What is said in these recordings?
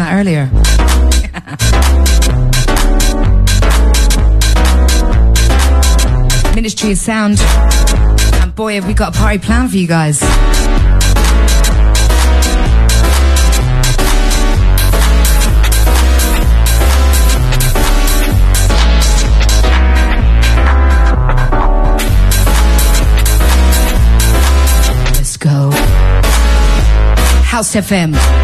that earlier. Ministry of Sound. And boy, have we got a party plan for you guys. Let's go. House FM.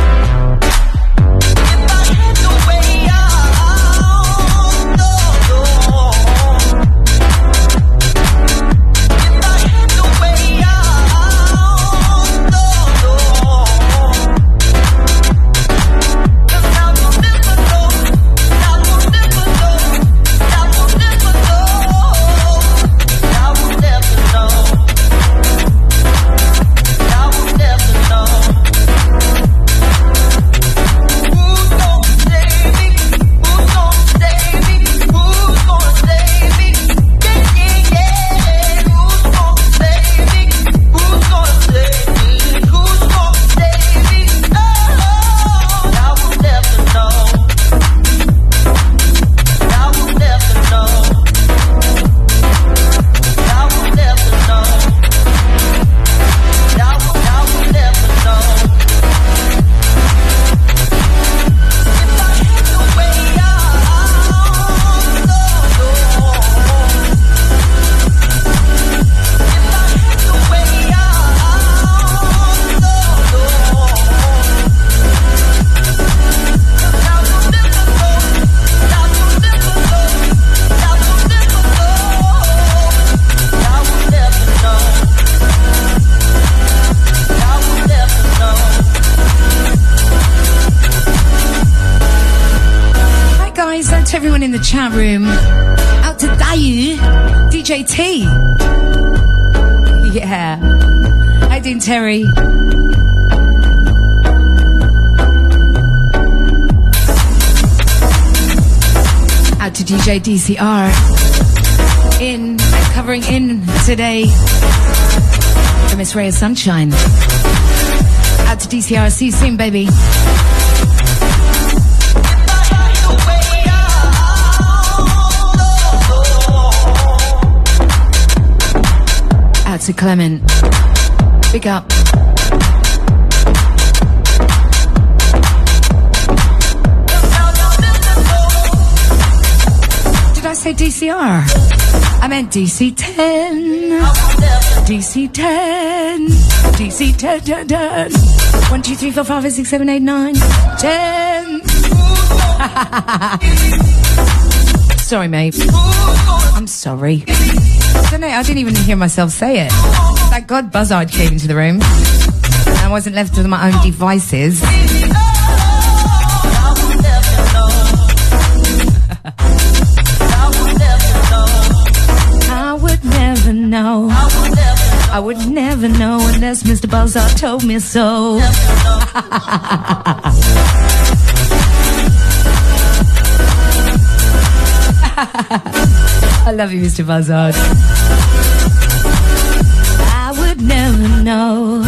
DCR. In, covering in today. For Miss Ray of Sunshine. Out to DCR. See you soon, baby. Out to Clement. Big up. Say DCR? I meant DC 10. DC 10. DC 10, 10, 10. 1, 2, 3, 4, 5, 5, 6, 7, 8, 9, 10. sorry, mate. I'm sorry. I don't know. I didn't even hear myself say it. Thank God Buzzard came into the room. And I wasn't left with my own devices. Mr. Buzzard told me so. I love you, Mr. Buzzard. I would never know.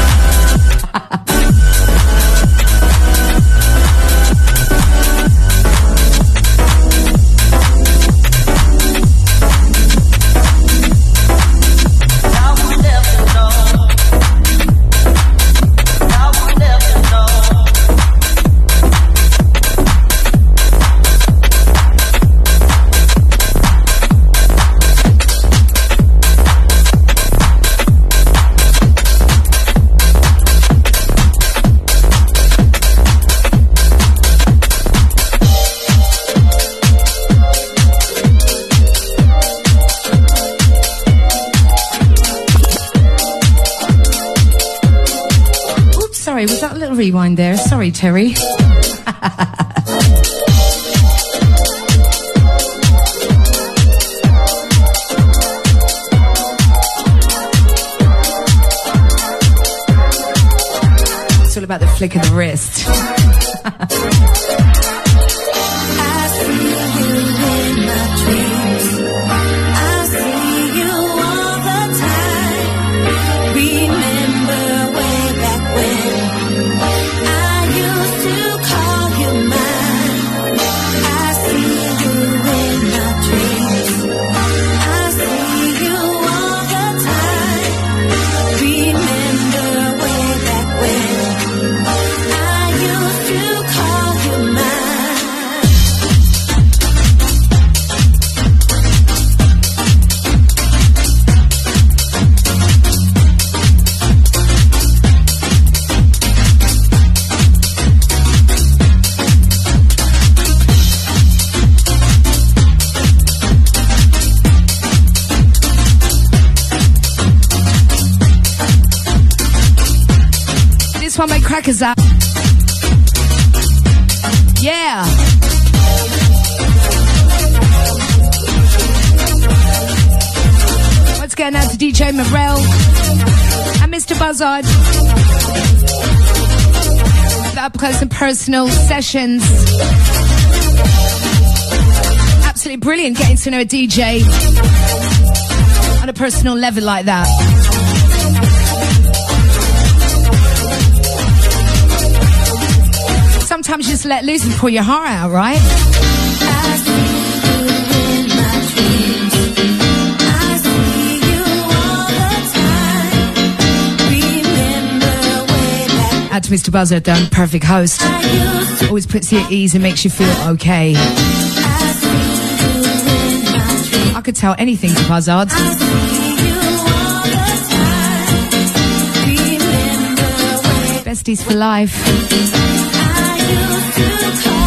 Terry. It's all about the flick of the wrist. Crackers up. Yeah. What's going out to DJ Morel and Mr. Buzzard? The up close and personal sessions. Absolutely brilliant getting to know a DJ on a personal level like that. Sometimes you just let loose and pour your heart out, right? Add to Mr. Buzzard, done perfect host. Always puts you at ease and makes you feel okay. I could tell anything to Buzzard. Besties for life. Darling.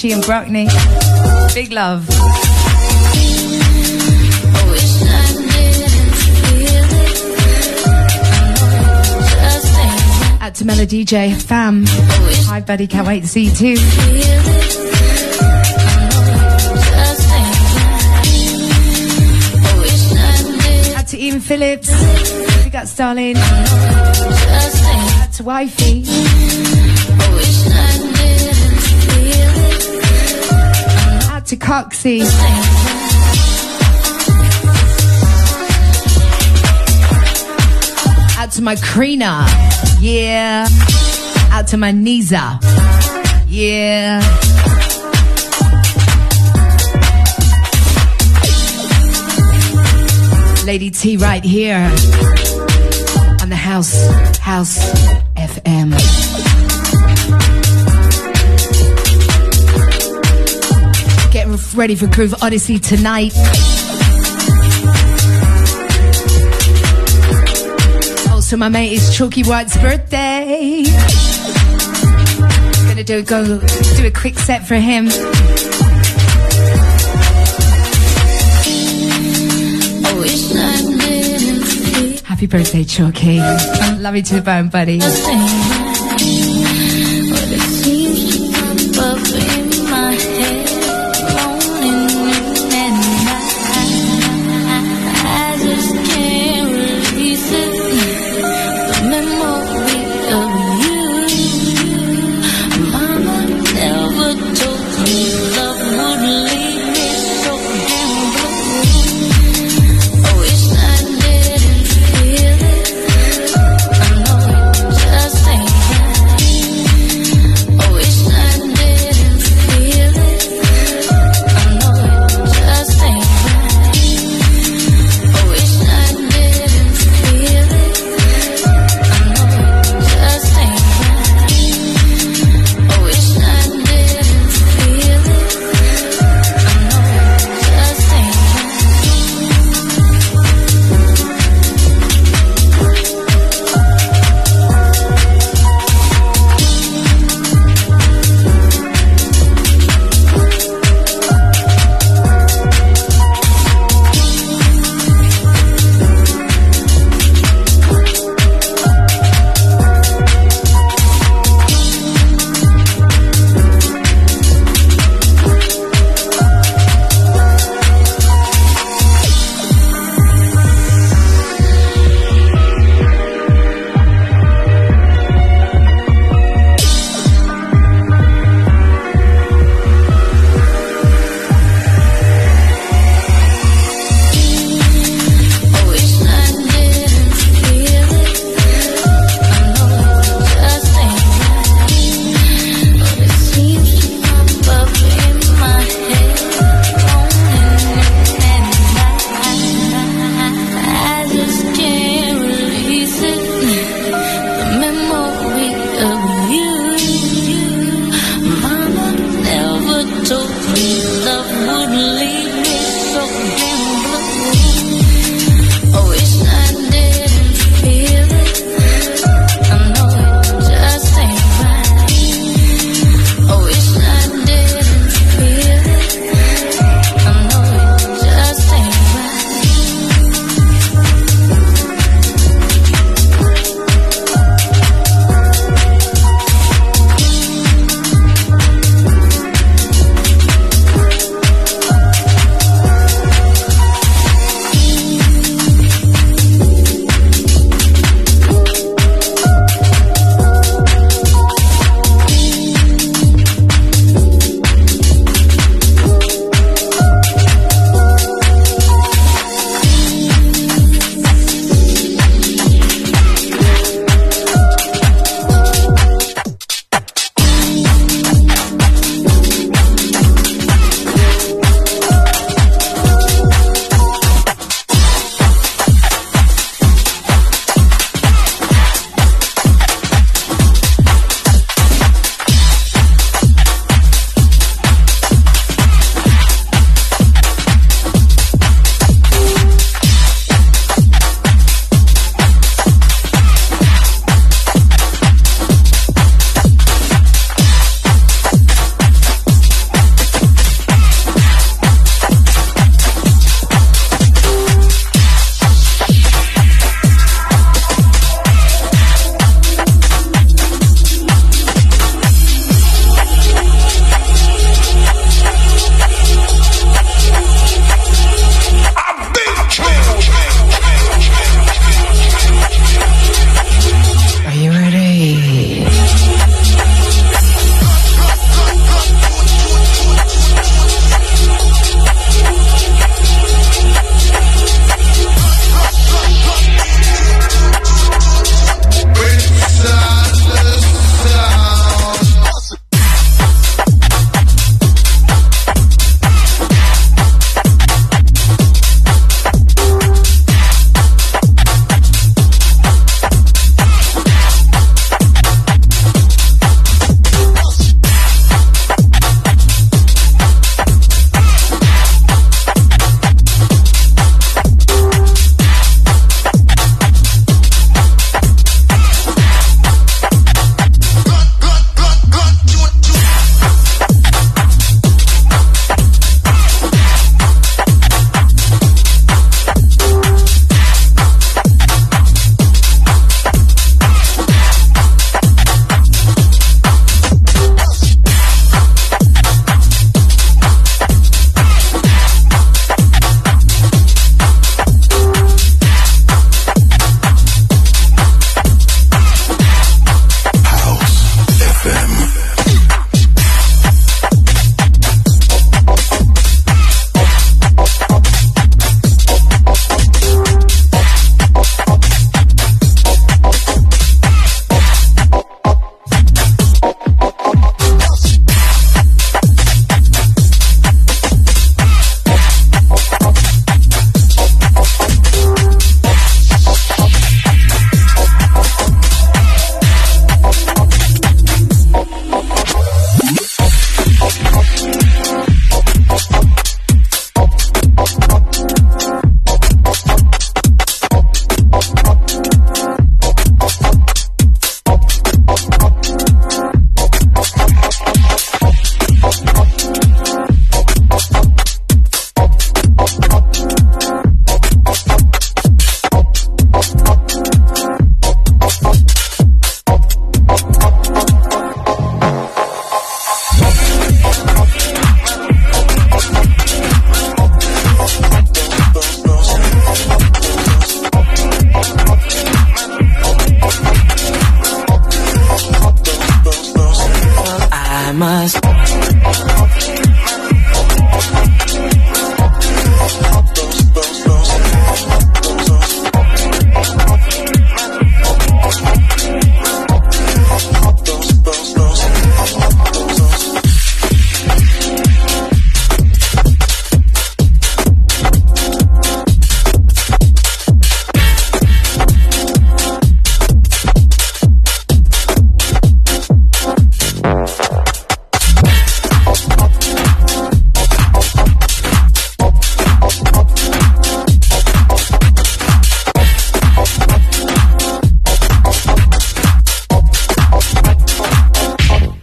Mishi and Brockney. Big love. At to Melody DJ, fam. Hi, buddy. Can't wait to see you too. To Ian Phillips. We got Starling to wifey. To Coxie. Out to my Krina. Yeah. Out to my Niza. Yeah. Lady T right here on the house, house FM. Ready for Groove Odyssey tonight. Also, my mate is Chalky White's birthday. Gonna do go do a quick set for him. Happy birthday, Chalky. Love you to the bone, buddy.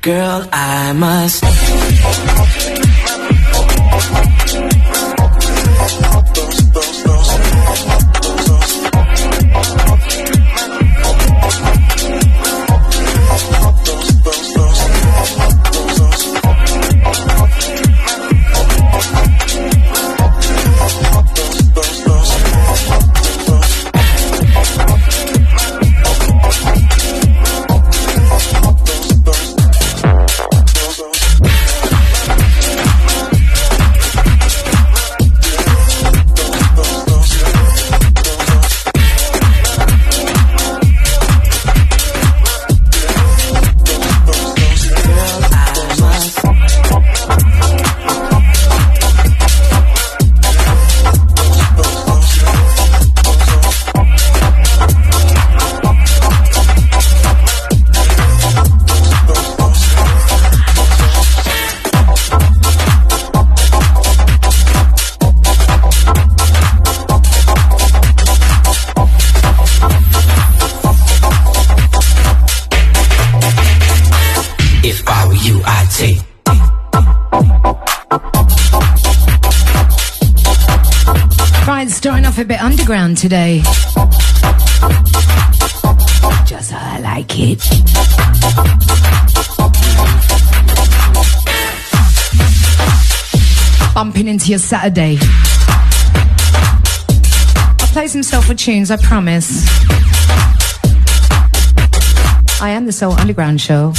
Girl, I must. Underground today. Just how I like it. Bumping into your Saturday. I'll play some soulful tunes, I promise. I am the Soul Underground Show.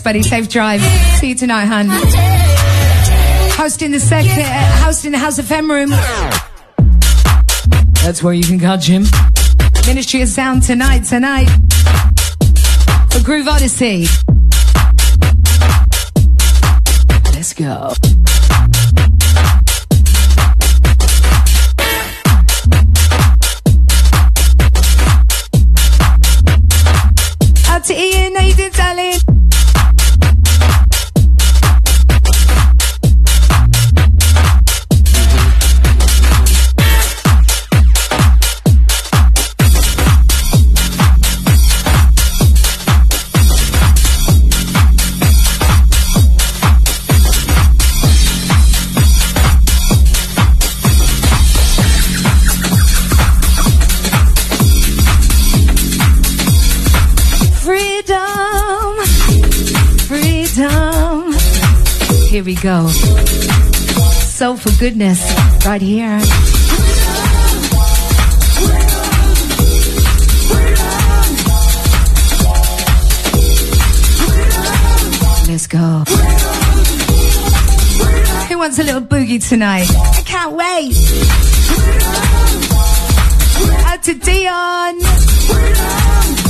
Buddy. Safe drive. See you tonight, hun. Hosting the second, uh, hosting the House FM room. That's where you can catch him. Ministry of Sound tonight, tonight. For Groove Odyssey. Let's go. Here we go. So for goodness, right here. Let's go. Who wants a little boogie tonight? I can't wait. Out to Dion.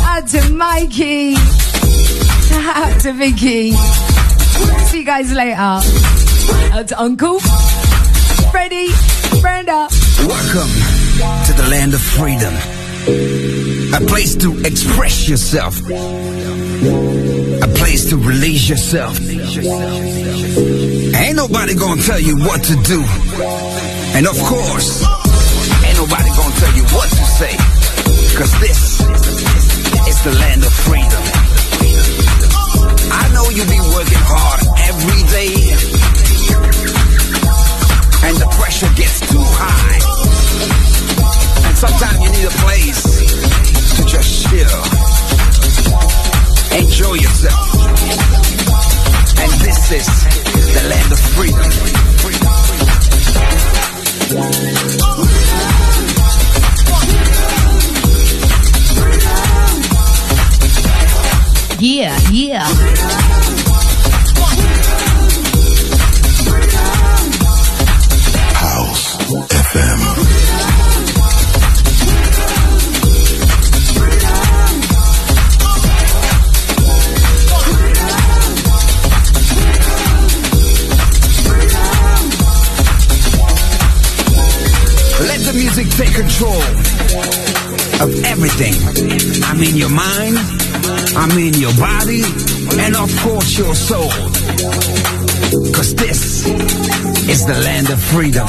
Out to Mikey. Out to Vicky. See you guys later. Out to Uncle. Freddie. Brenda. Welcome to the land of freedom. A place to express yourself. A place to release yourself. Ain't nobody gonna tell you what to do. And of course, ain't nobody gonna tell you what to say. Cause this is the land of freedom. I know you be working hard every day. And the pressure gets too high. And sometimes you need a place to just chill. Enjoy yourself. And this is the land of freedom. Yeah, yeah. Of everything. I mean your mind, I mean your body, and of course your soul. Cause this is the land of freedom.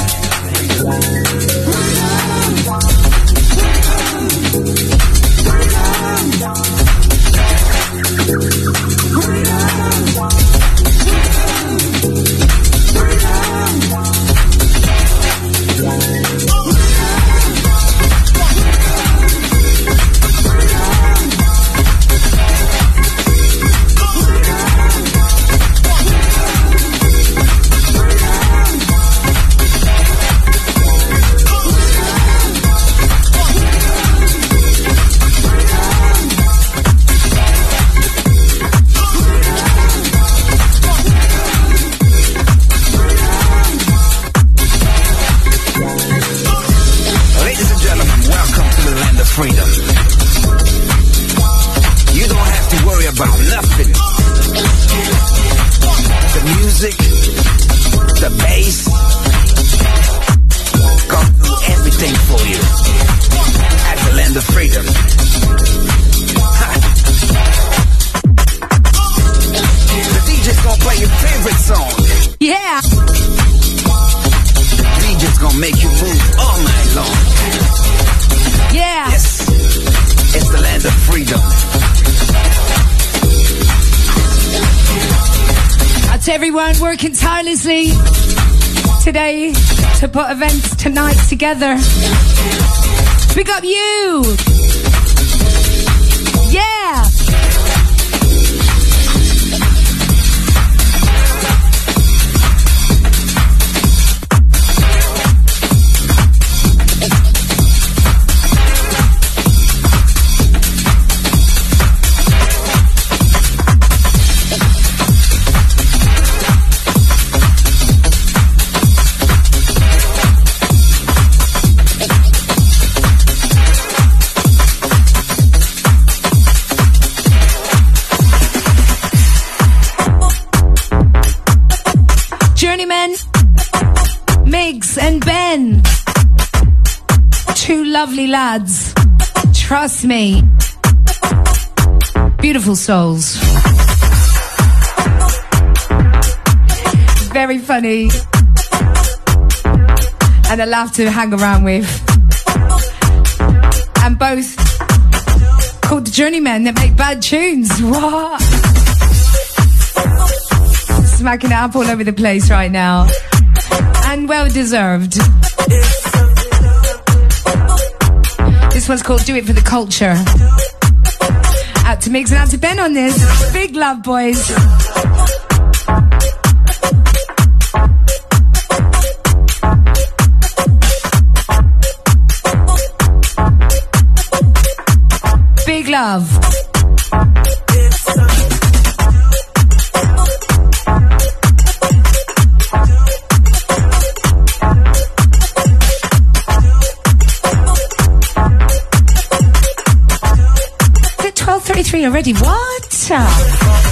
To put events tonight together. Pick up you. Lads. Trust me. Beautiful souls. Very funny. And a laugh to hang around with. And both called the Journeymen that make bad tunes. What? Smacking it up all over the place right now. And well deserved. This one's called Do It for the Culture. Out to Migs and out to Ben on this. Big love, boys. Big love. Three already. What?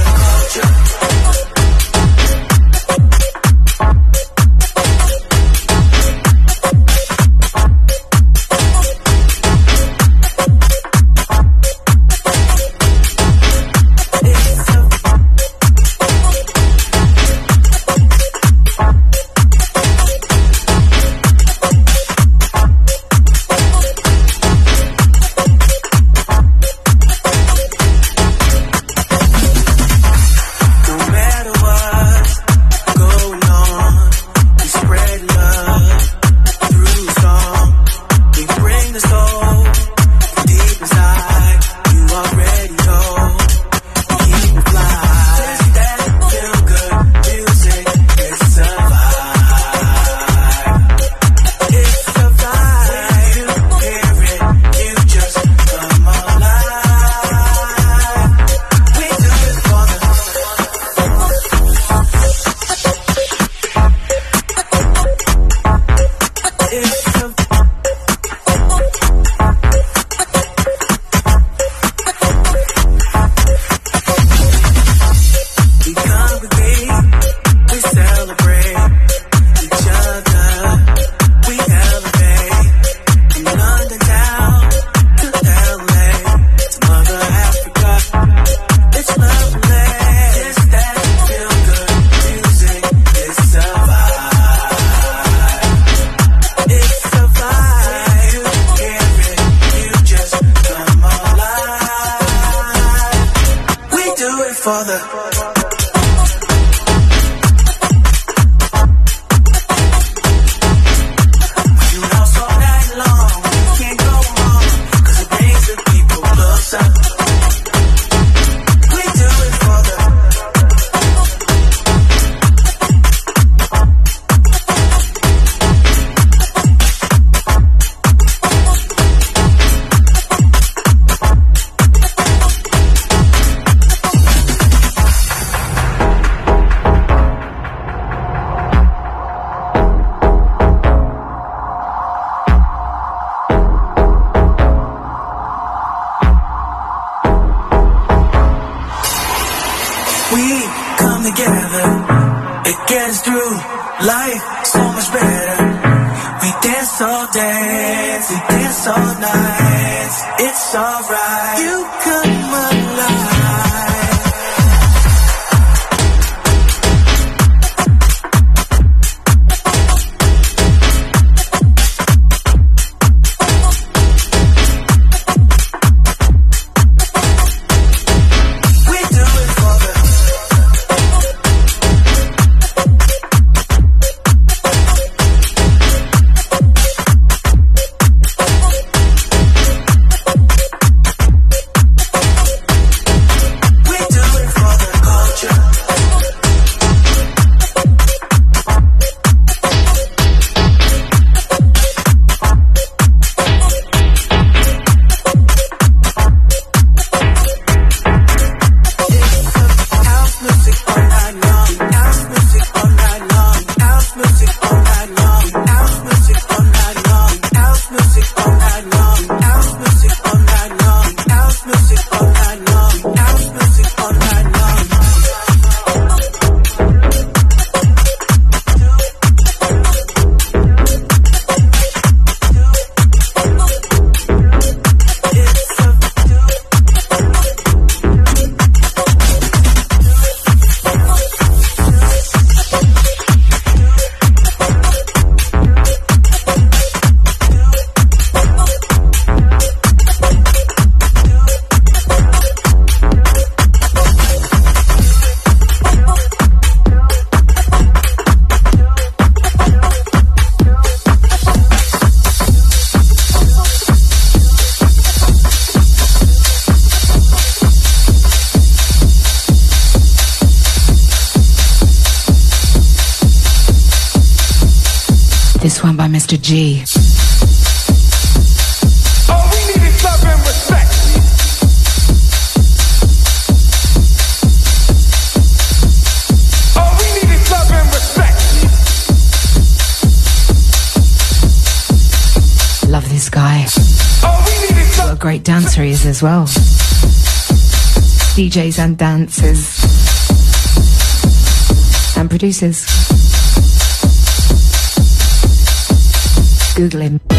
Mr. G. Love this guy. What a great dancer he is as well. DJs and dancers and producers. Google him.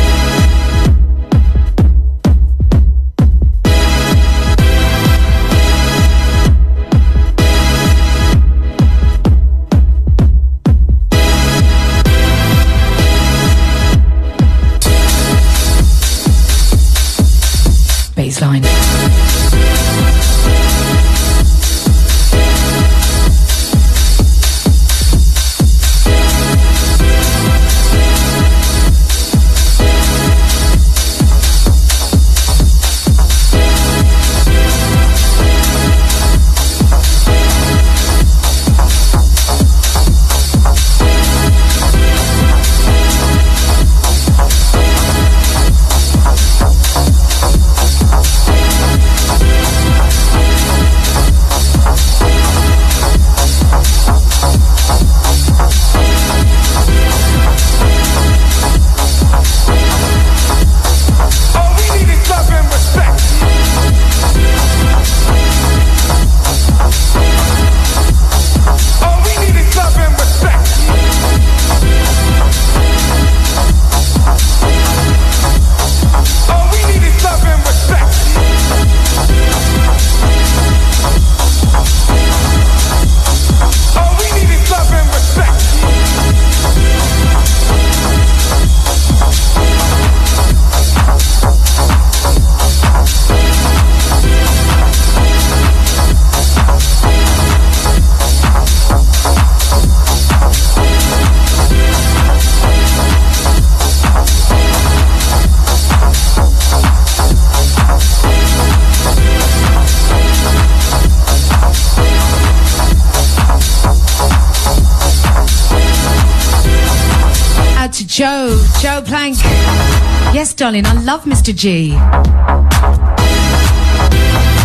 Darling. I love Mr. G.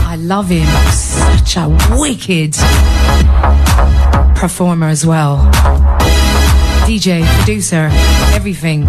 I love him. Such a wicked performer as well. DJ, producer, everything.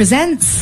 Presents.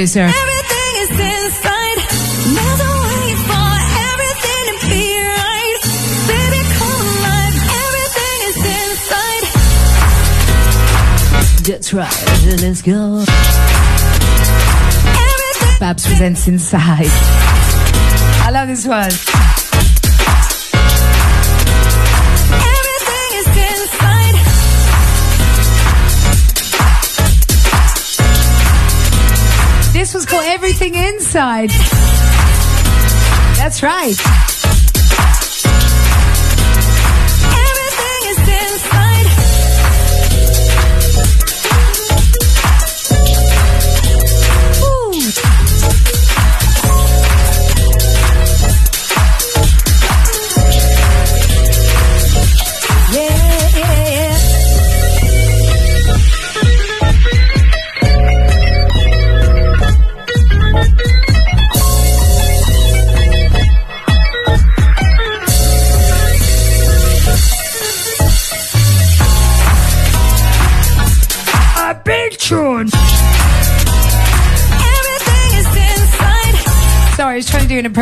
Producer. Everything is inside. There's a way for everything to be right. Baby, come alive. Everything is inside. That's right. Let's go. Everything. Babs presents Inside. I love this one. Everything Inside. That's right.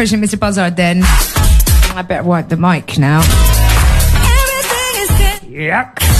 Was trying to do an impression of Mr. Buzzard then. I better wipe the mic now. Everything is in. Yuck.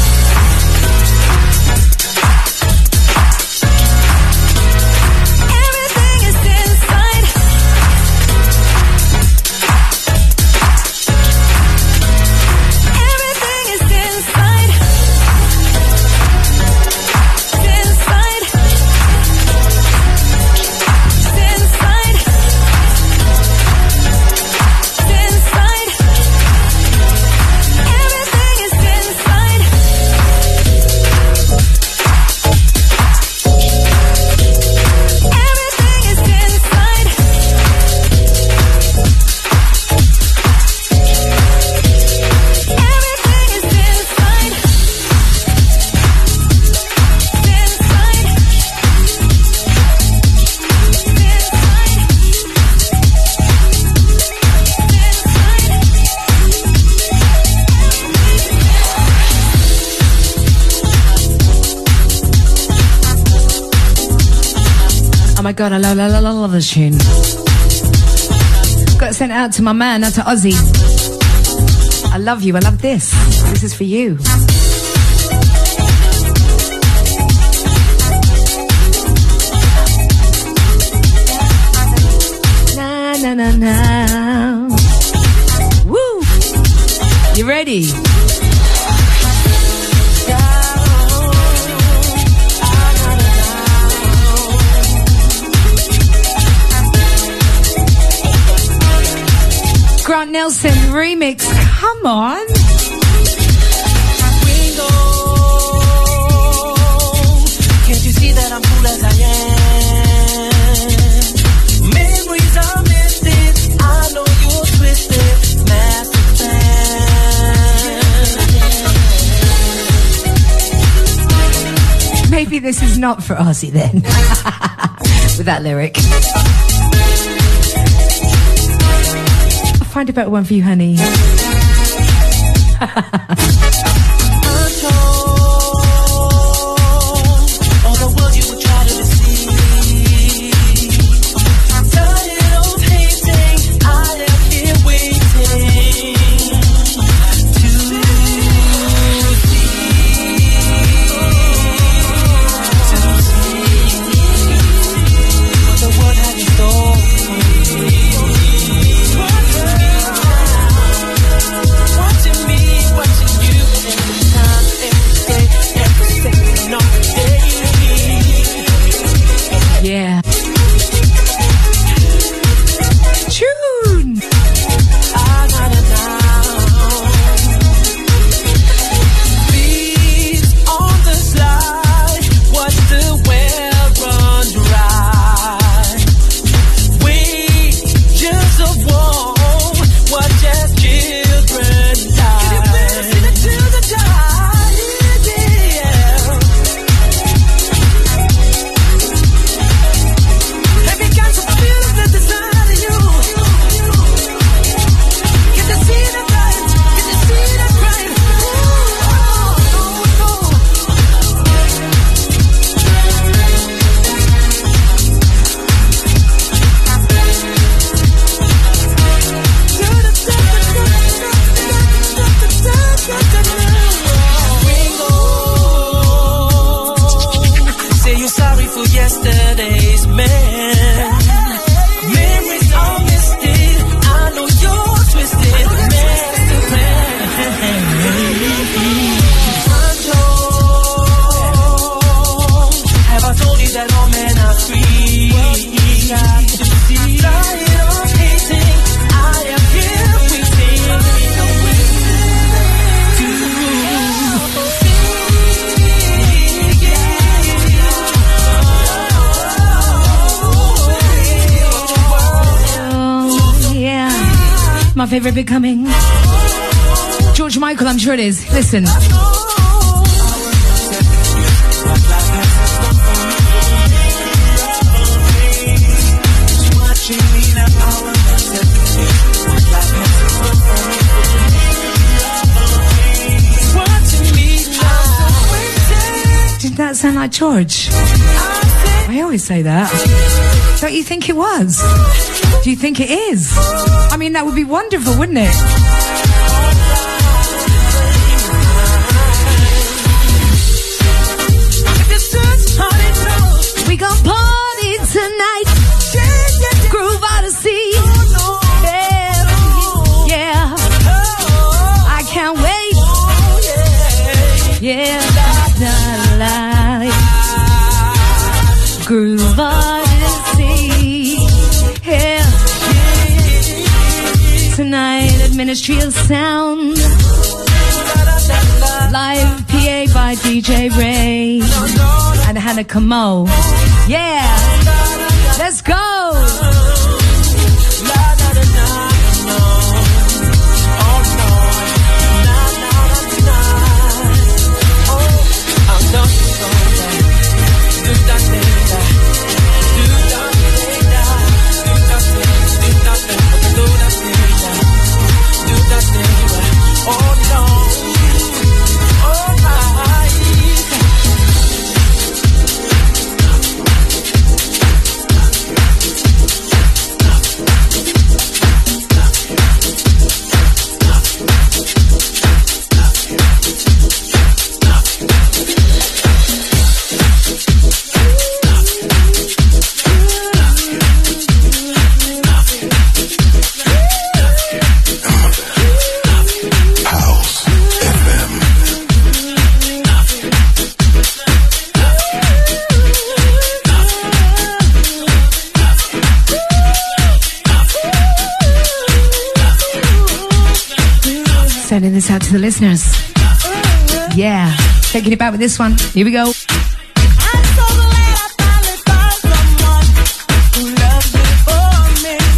God, I love, love, love, love this tune. Got sent out to my man, out to Ozzy. I love you, I love this. This is for you. Na na na na. Woo! You ready? Remix. Come on. Ringo. Can't you see that I'm cool as I am? Memories are misted. I know you're twisted. Master plan. Maybe this is not for Ozzy then. With that lyric. Find a better one for you, honey. Listen. Did that sound like George? I always say that. Don't you think it was? Do you think it is? I mean, that would be wonderful, wouldn't it? Hannah Kamo. Yeah. To the listeners. Yeah. Taking it back with this one. Here we go.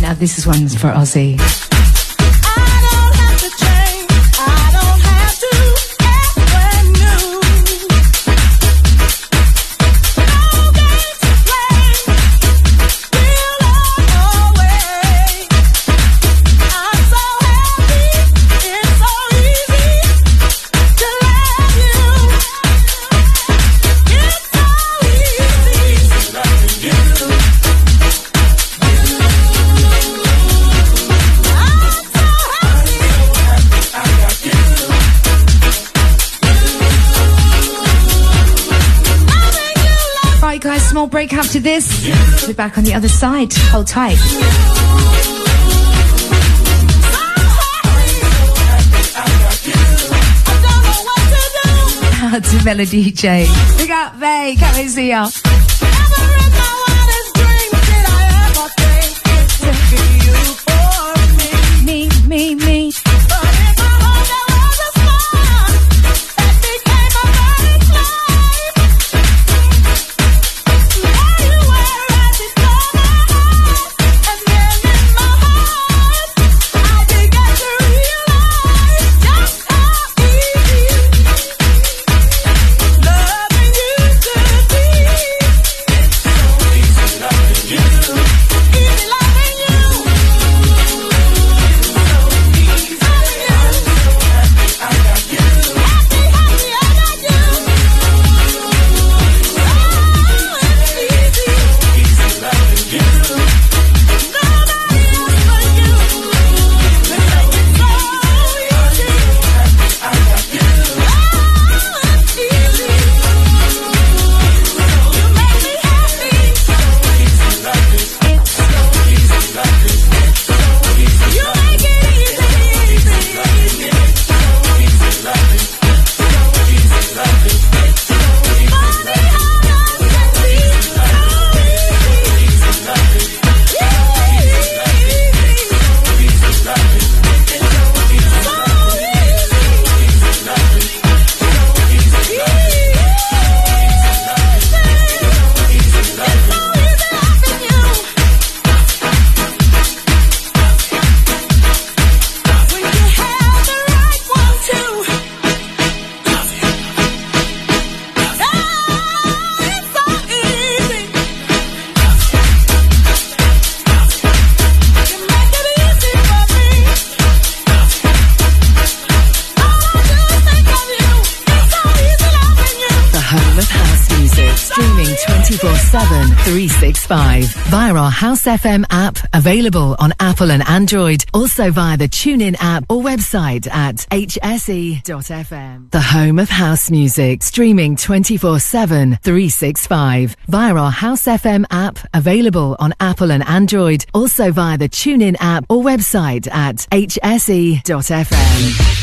Now this is one for Ozzy. Break after this. We're back on the other side. Hold tight. Out to Melody J. Big up, May. Can't wait to see ya. House FM app, available on Apple and Android. Also via the TuneIn app or website at hse.fm. The home of house music, streaming 24 7, 365 via our House FM app, available on Apple and Android. Also via the TuneIn app or website at hse.fm.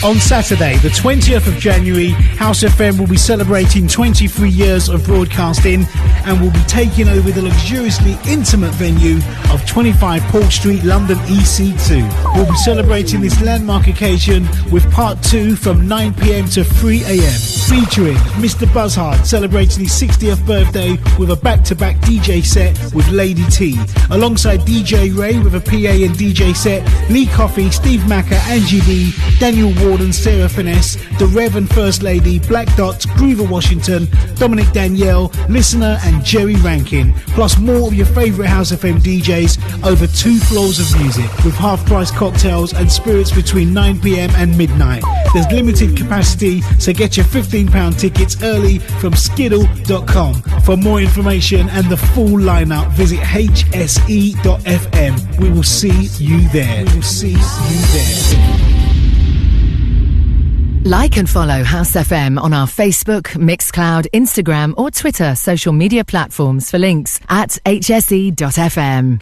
On Saturday, the 20th of January, House FM will be celebrating 23 years of broadcasting and will be taking over the luxuriously intimate venue of 25 Paul Street, London EC2. We'll be celebrating this landmark occasion with part two from 9 pm to 3 am, featuring Mr. Buzzard celebrating his 60th birthday with a back to back DJ set with Lady T, alongside DJ Ray with a PA and DJ set, Lee Coffey, Steve Macker, Angie B, Daniel Warden, Sarah Finesse, The Rev and First Lady, Black Dots, Groover Washington, Dominic Danielle, Listener, and Jerry Rankin, plus more of your favourite House FM DJs over two floors of music with half price cocktails and spirits between 9pm and midnight. There's limited capacity, so get your £15 tickets early from skiddle.com. For more information and the full lineup, visit hse.fm. We will see you there. We will see you there. Like and follow House FM on our Facebook, Mixcloud, Instagram, or Twitter social media platforms for links at hse.fm.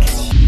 like.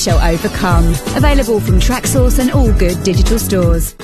shall overcome. Available from Traxsource and all good digital stores.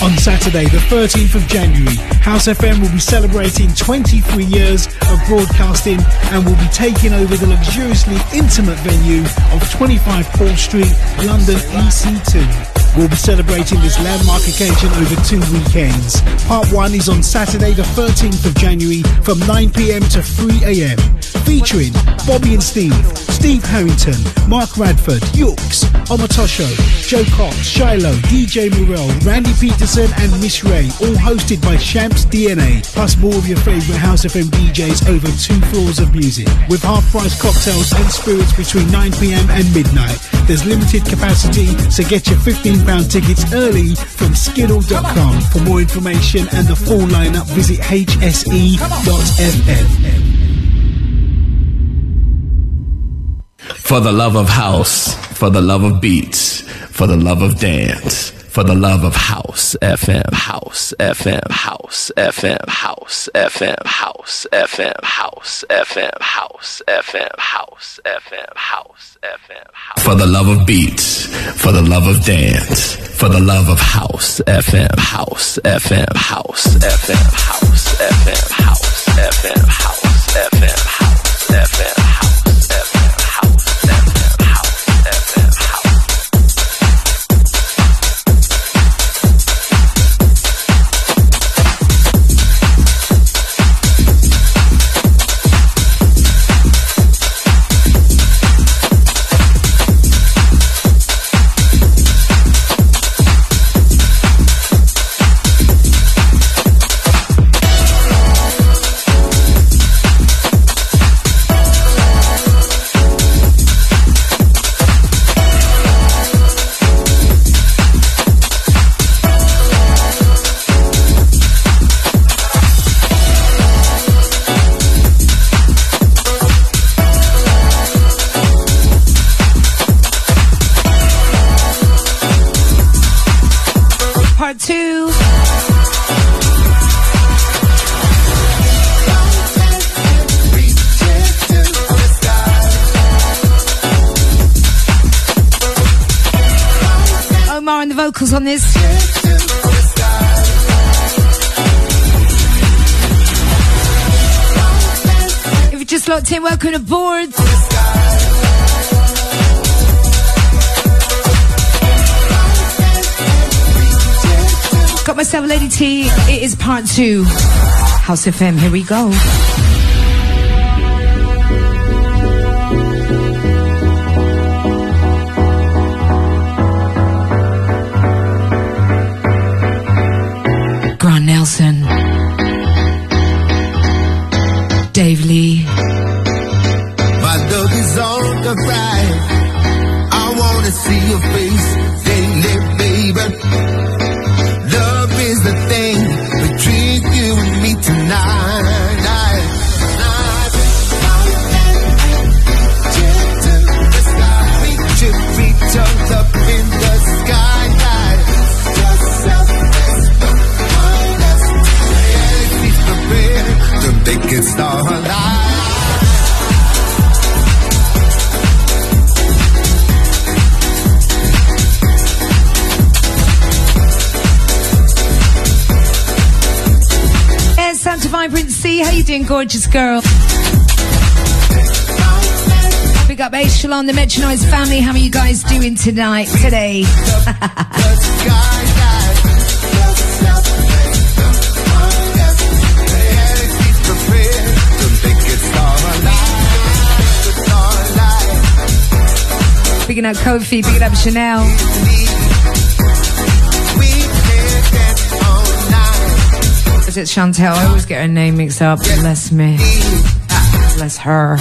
On Saturday, the 13th of January, House FM will be celebrating 23 years of broadcasting and will be taking over the luxuriously intimate venue of 25 Paul Street, London EC2. We'll be celebrating this landmark occasion over two weekends. Part 1 is on Saturday, the 13th of January from 9pm to 3am, featuring Bobby and Steve, Steve Harrington, Mark Radford, Yooks, Omatosho, Joe Cox, Shiloh, DJ Morel, Randy Peterson, and Miss Ray, all hosted by Shamps DNA, plus more of your favourite House FM DJs over two floors of music, with half price cocktails and spirits between 9pm and midnight. There's limited capacity, so get your £15 tickets early from skiddle.com. For more information and the full lineup, visit hse.fm. For the love of house, for the love of beats, for the love of dance. For the love of house FM, house FM, house FM, house FM, house FM, house FM, house FM, house FM, house FM, house. For the love of beats, for the love of dance, for the love of house FM, house FM, house FM, house FM, house FM, house FM, house FM, house vocals on this. If you just locked in, welcome aboard. Got myself Lady T. It is part two. House FM, here we go. Grant Nelson. Dave Lee. My on the. I wanna see your face baby. To make it start alive. Yes, Santa Vibrancy. How you doing, gorgeous girl? Big up Aishalon, the Metro Noise family. How are you guys doing tonight, today? Bigging up Kofi, bigging up Chanel. Is it Chantel? I always get her name mixed up. Bless me. Bless her.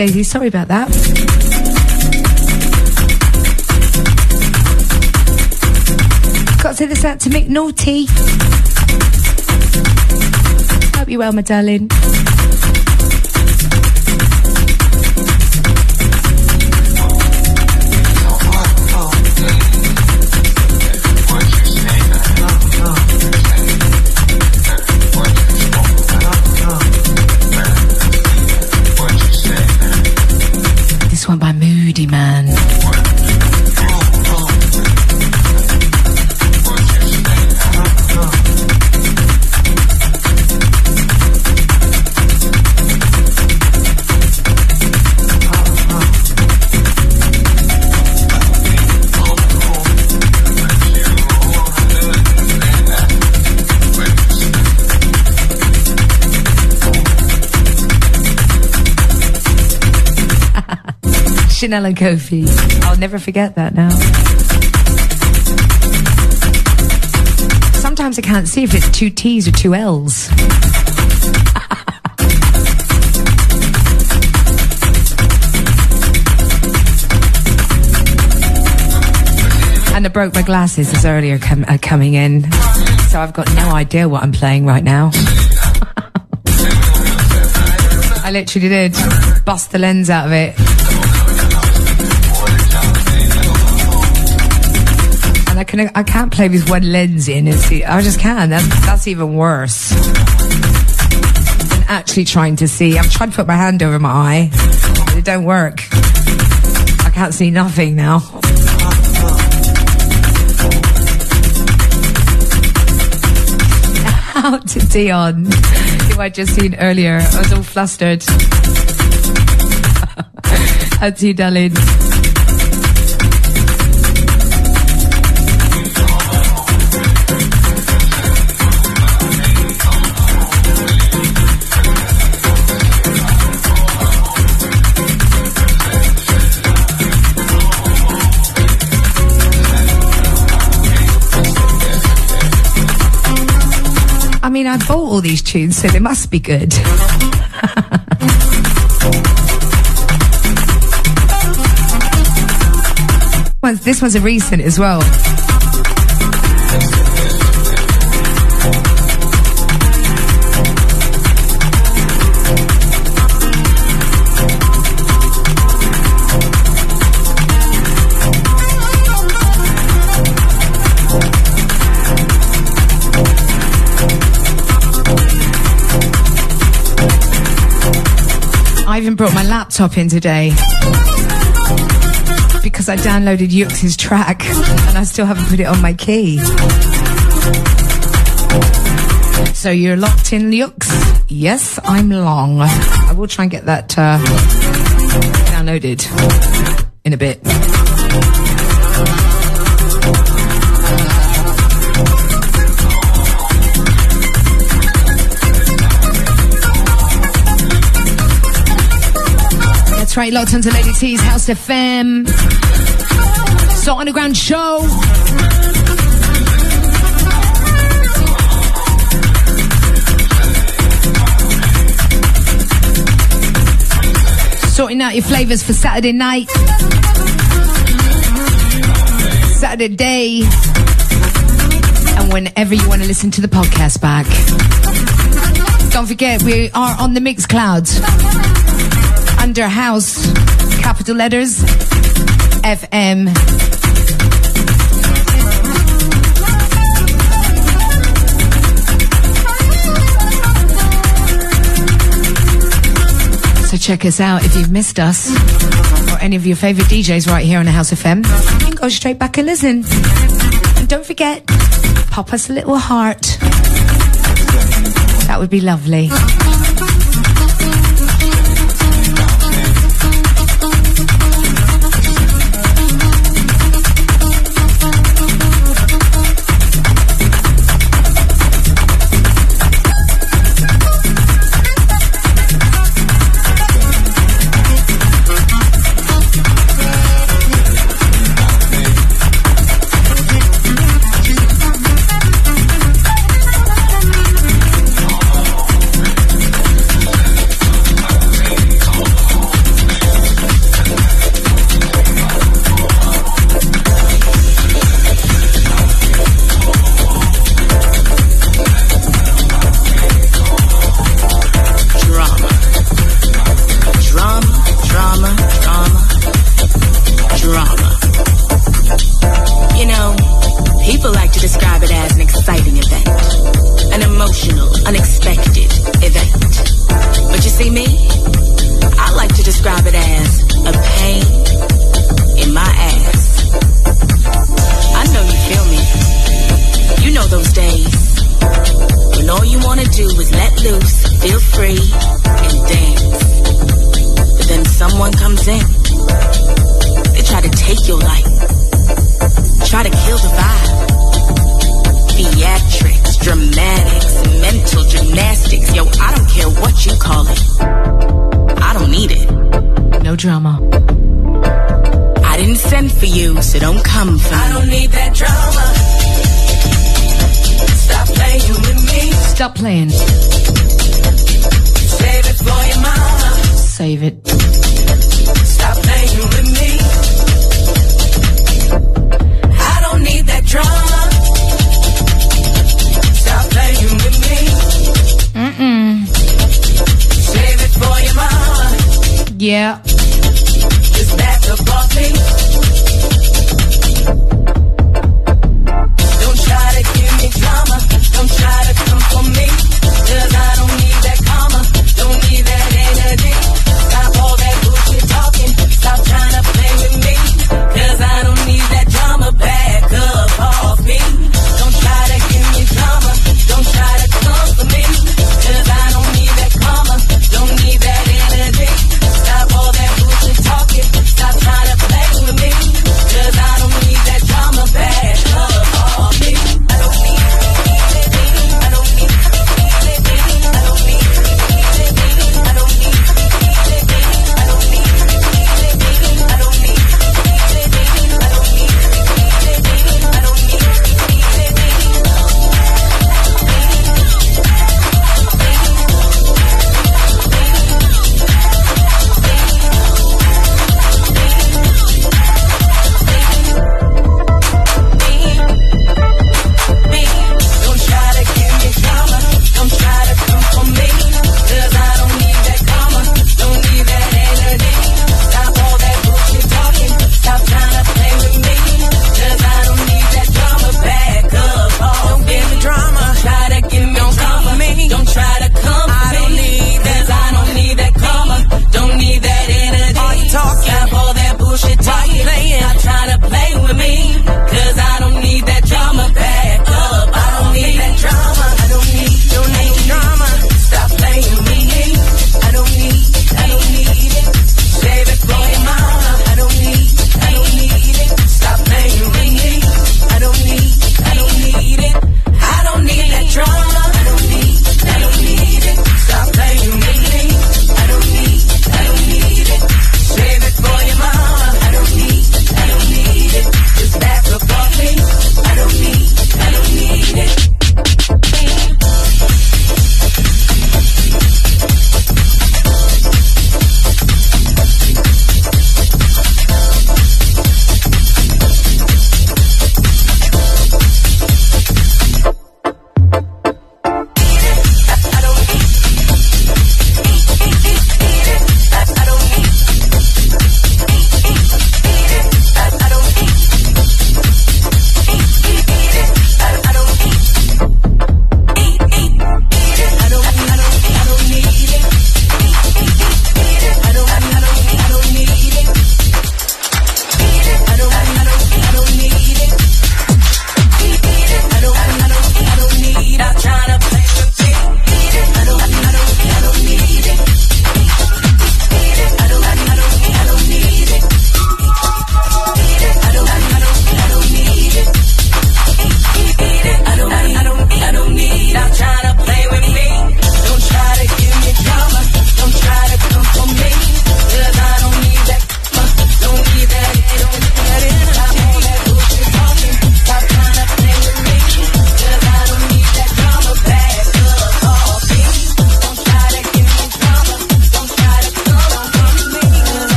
Daisy. Sorry about that. Got to say this out to Mick Naughty. Hope you're well, my darling. Chanel and Kofi. I'll never forget that now. Sometimes I can't see if it's two T's or two L's. and I broke my glasses as earlier com- uh, coming in, so I've got no idea what I'm playing right now. I literally did bust the lens out of it. Can I can't play with one lens in. It's, I just can't. That's that's even worse than actually trying to see. I'm trying to put my hand over my eye. but It don't work. I can't see nothing now. Out to Dion, who I just seen earlier. I was all flustered. Out to you, darling. Mean, all these tunes, so they must be good. this one's a recent as well. I even brought my laptop in today because I downloaded Yux's track and I still haven't put it on my key. So you're locked in, Yux? Yes, I'm long. I will try and get that uh, downloaded in a bit. Right, locked onto Lady T's House FM. Soul Underground Show. Sorting out your flavors for Saturday night. Saturday day. And whenever you want to listen to the podcast back. Don't forget, we are on the Mixclouds under house, capital letters, FM. So check us out if you've missed us or any of your favorite DJs right here on the House FM. Go straight back and listen. And don't forget, pop us a little heart. That would be lovely.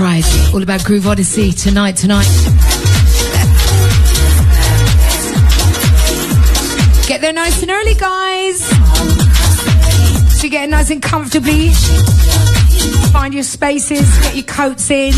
Tribe. All about Groove Odyssey tonight, tonight. Get there nice and early, guys. So you get nice and comfortably. Find your spaces, get your coats in.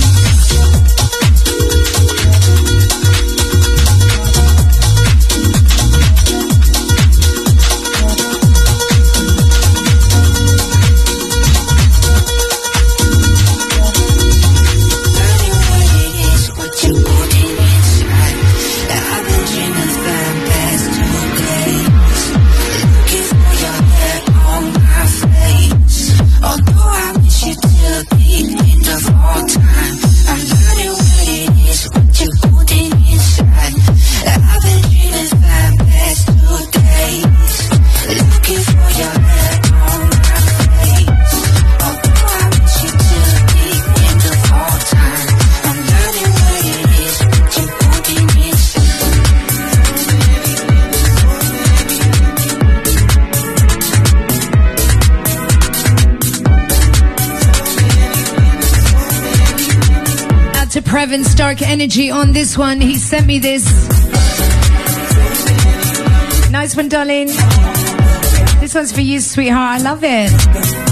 dark energy on this one. He sent me this. Nice one, darling. This one's for you, sweetheart. I love it.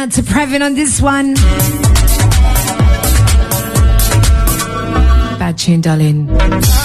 out to Previn on this one. Bad tune, darling.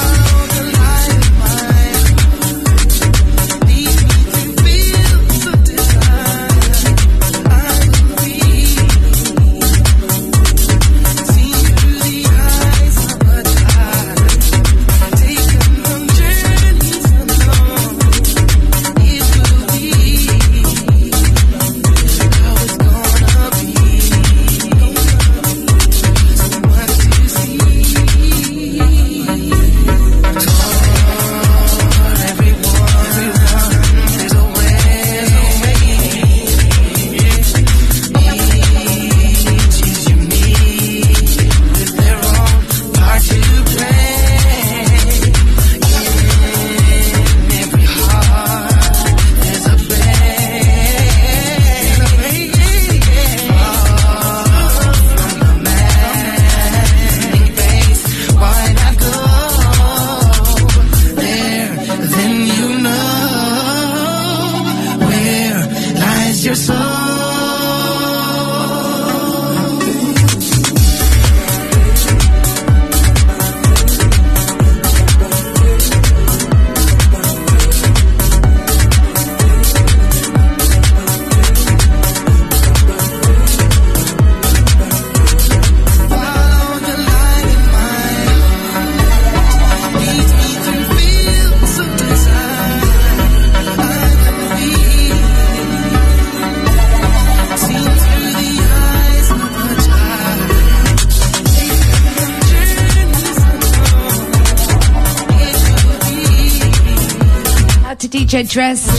get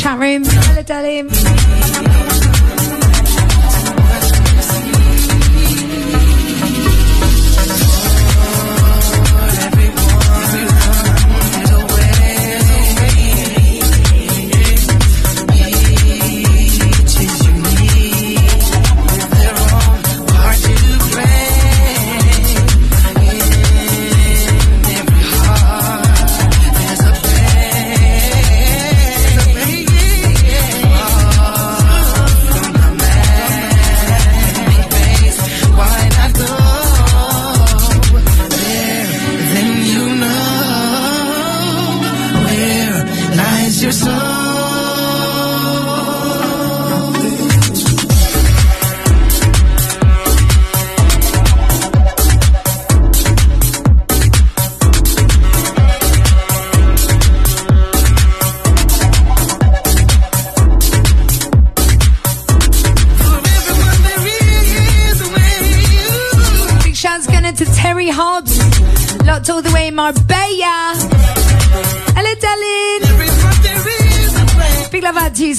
chat room, hello darling.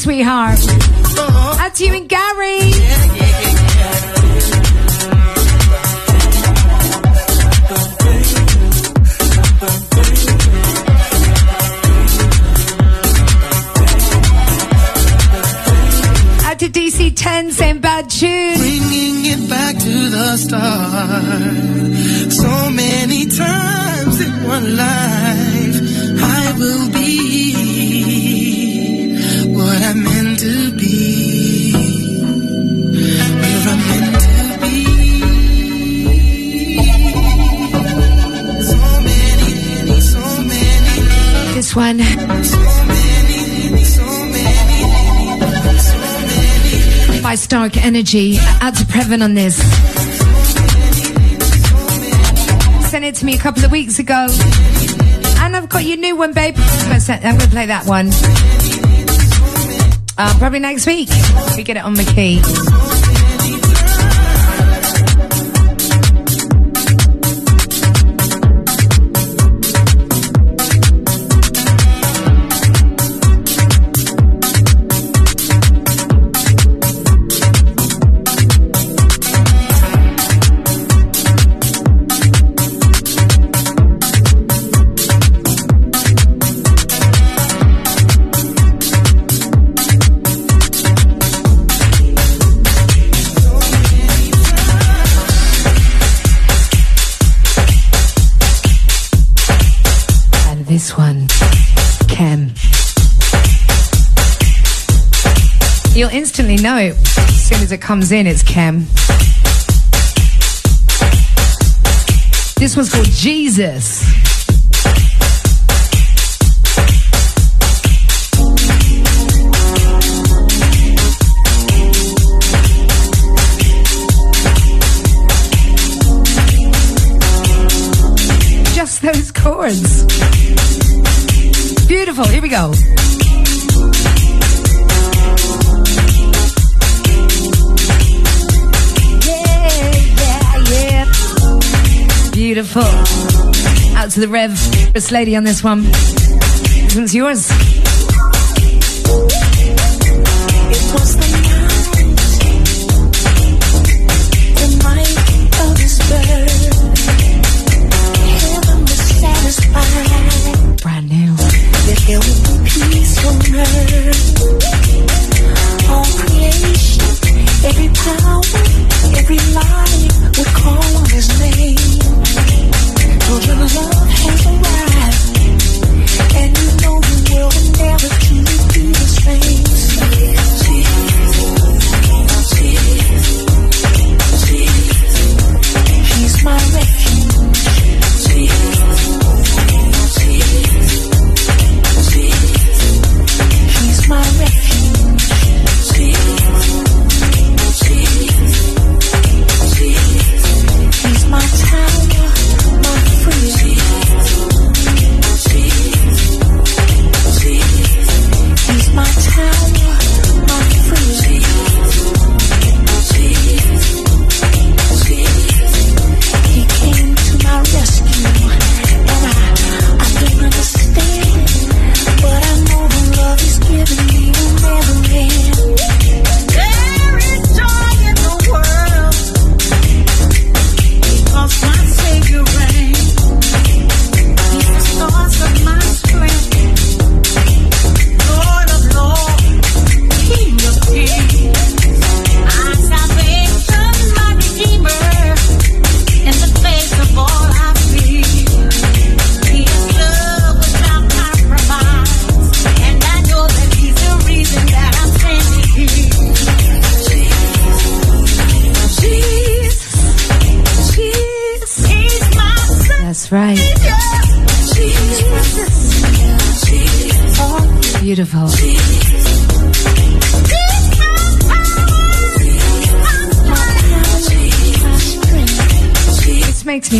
sweetheart. energy out to Previn on this. Sent it to me a couple of weeks ago. And I've got your new one, babe. I'm going to play that one. Uh, probably next week. We get it on the key. You'll instantly know it as soon as it comes in. It's Kem. This one's called Jesus. Just those chords. Beautiful. Here we go. beautiful. Out to the Rev, this lady on this one. This one's yours. Brand new. All creation, every power, every call.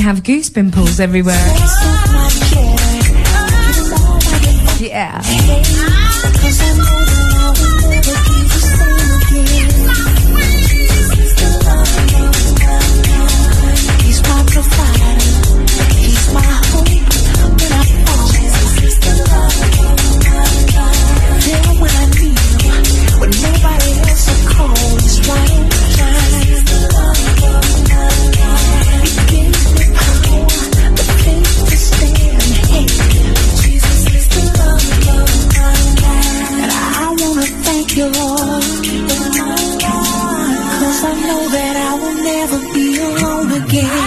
have goose pimples everywhere. be alone again.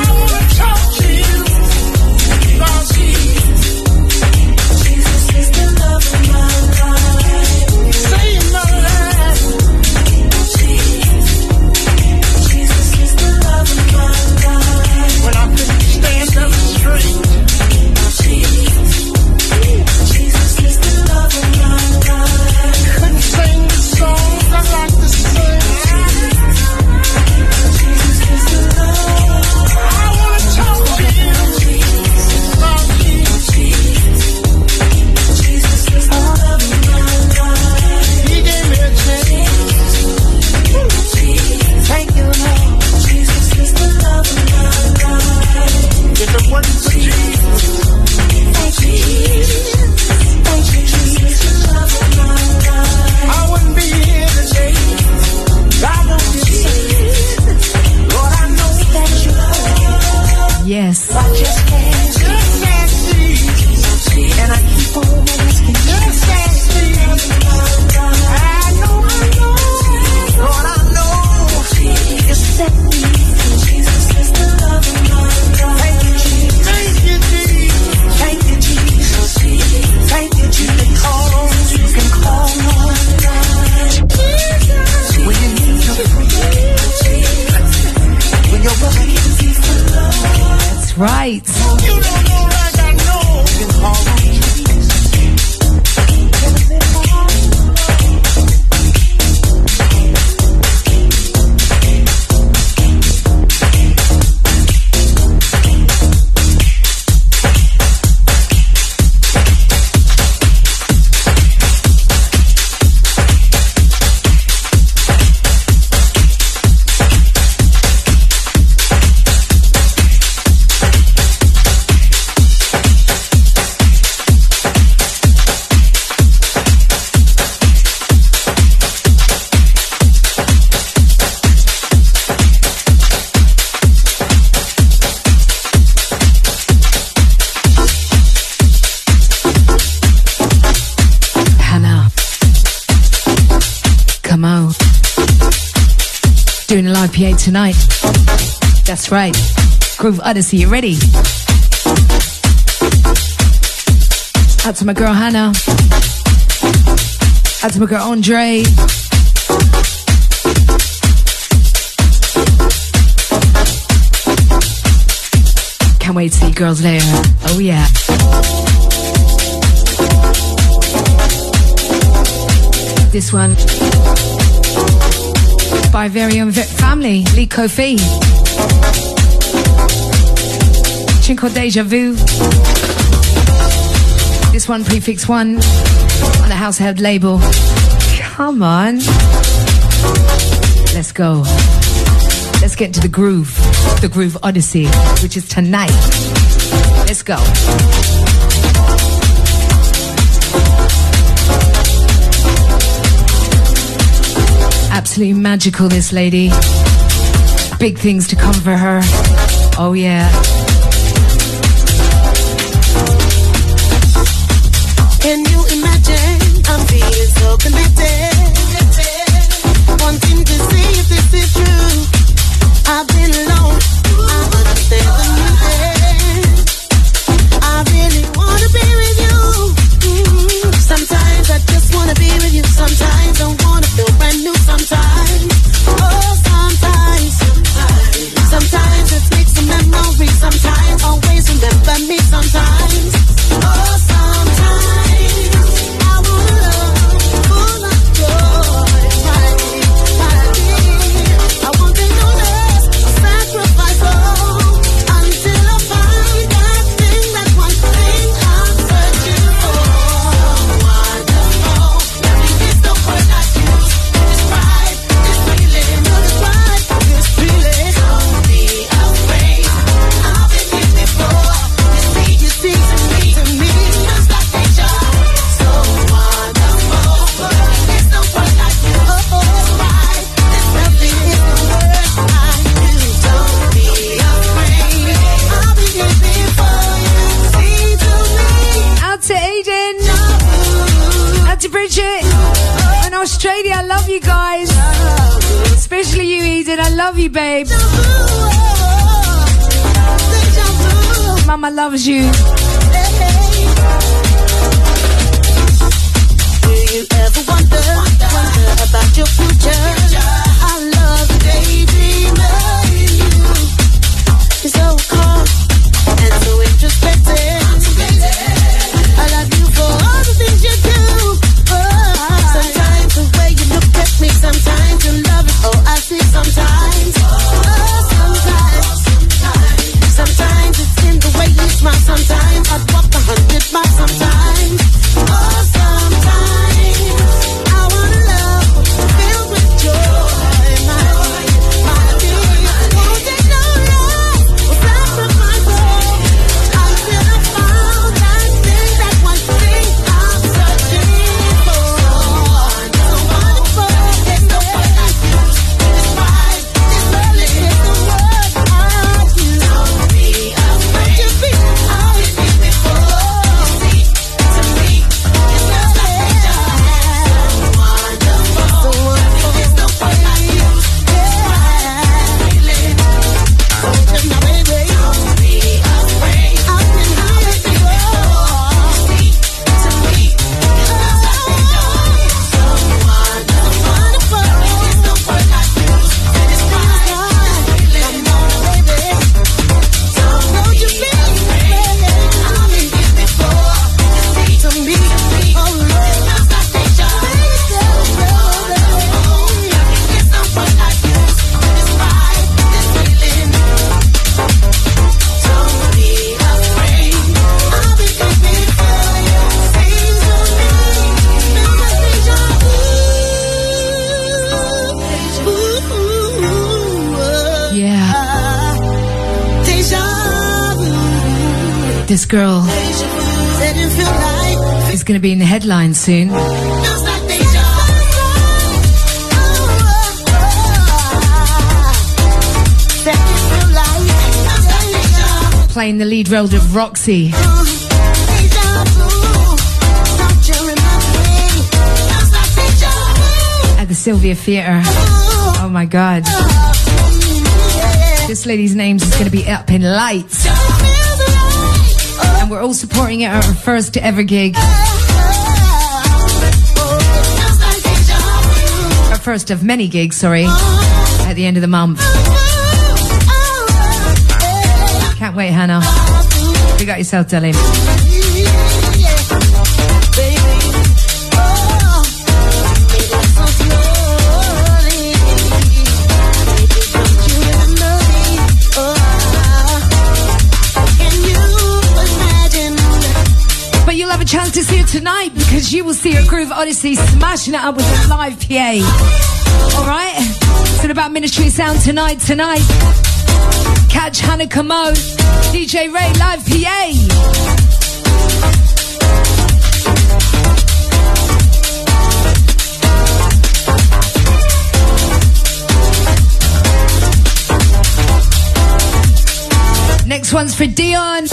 tonight. That's right. Groove Odyssey, you ready? Out to my girl Hannah. Out to my girl Andre. Can't wait to see girls later. Oh yeah. This one by very own family, Lee Kofi. Chinko Deja Vu. This one, prefix one, on the house label. Come on. Let's go. Let's get to the groove, the groove odyssey, which is tonight. Let's go. absolutely magical, this lady. Big things to come for her. Oh, yeah. Can you imagine? I'm feeling so connected. headline soon. Playing the lead role of Roxy. At the Sylvia Theatre. Oh my god. This lady's name is going to be up in lights. And we're all supporting it at our first ever gig. First of many gigs, sorry, at the end of the month. Can't wait, Hannah. You got yourself, darling. But you'll have a chance to see her tonight because you will see her Groove Odyssey smashing it up with a live PA. Alright? It's all about Ministry Sound tonight, tonight. Catch Hannah Kamo, DJ Ray live PA. Next one's for Dion.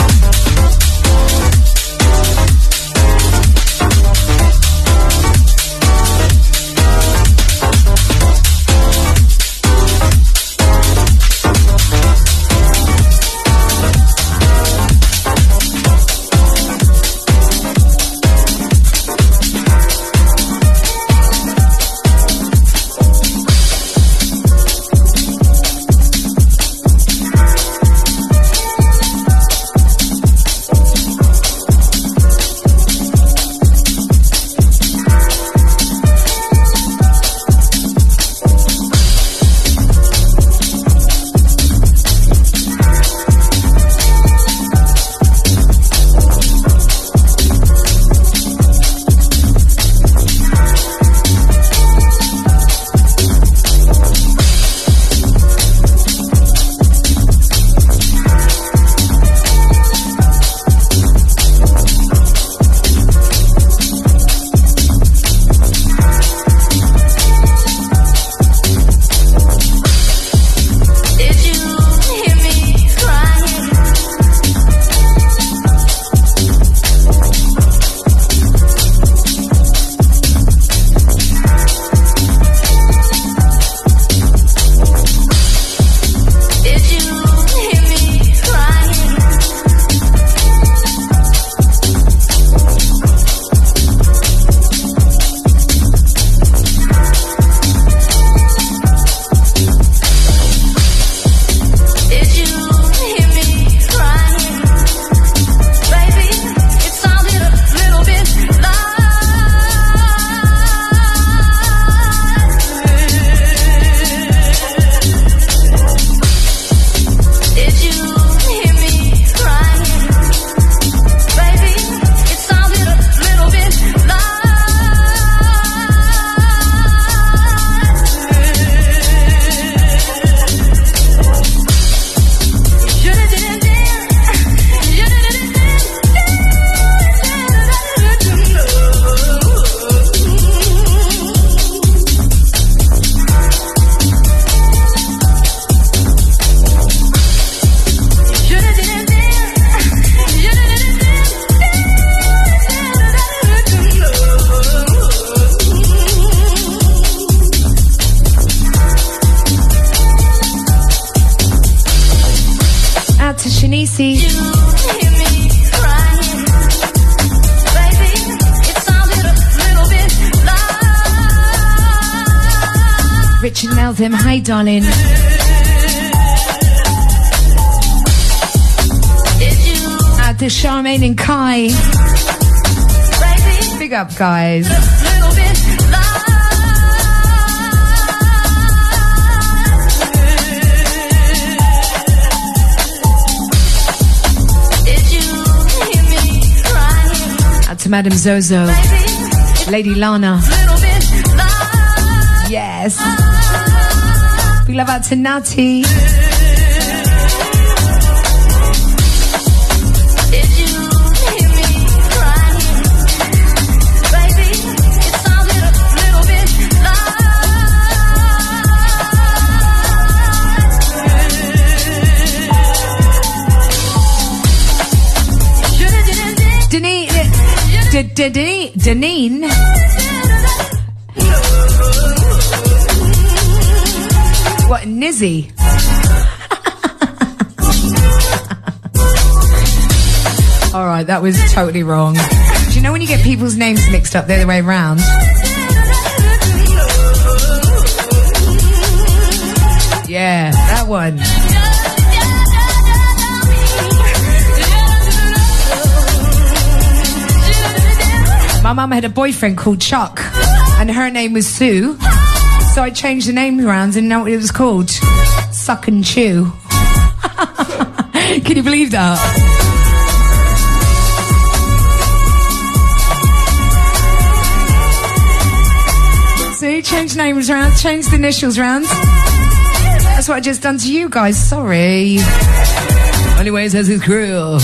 Darling. Out to Charmaine and Kai. Big up, guys. Out to Madam Zozo. Lady Lana. Yes. Big love out to Natty. Deneen. D- D- D- Deneen. got Nizzy. All right, that was totally wrong. Do you know when you get people's names mixed up the other way around? Yeah, that one. My mama had a boyfriend called Chuck, and her name was Sue. So I changed the name around and what it was called. Suck and Chew. Can you believe that? See, change names around, change the initials around. That's what I just done to you guys. Sorry. Anyway, as his crew.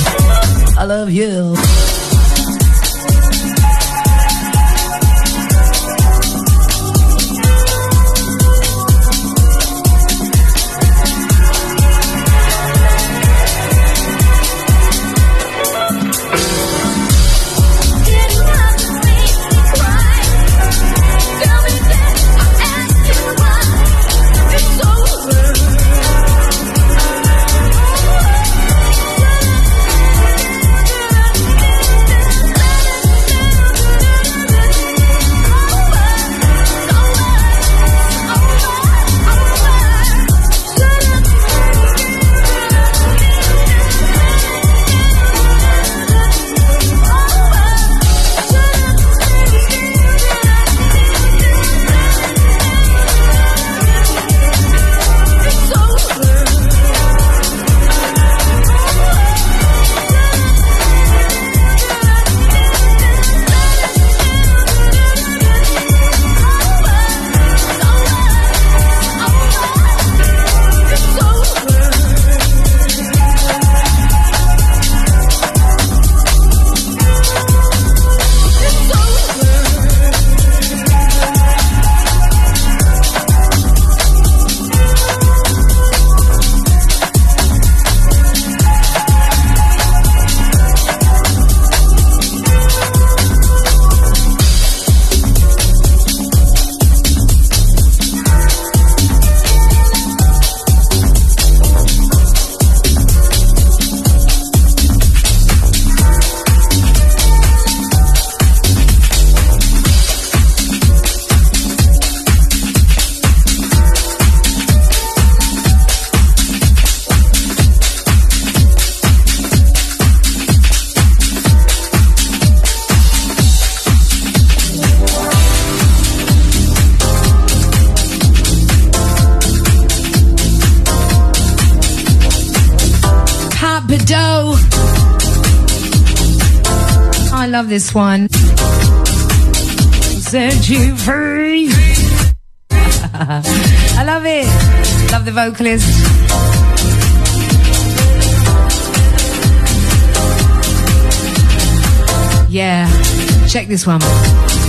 I love you. This one. Set you free. I love it. Love the vocalist. Yeah. Check this one.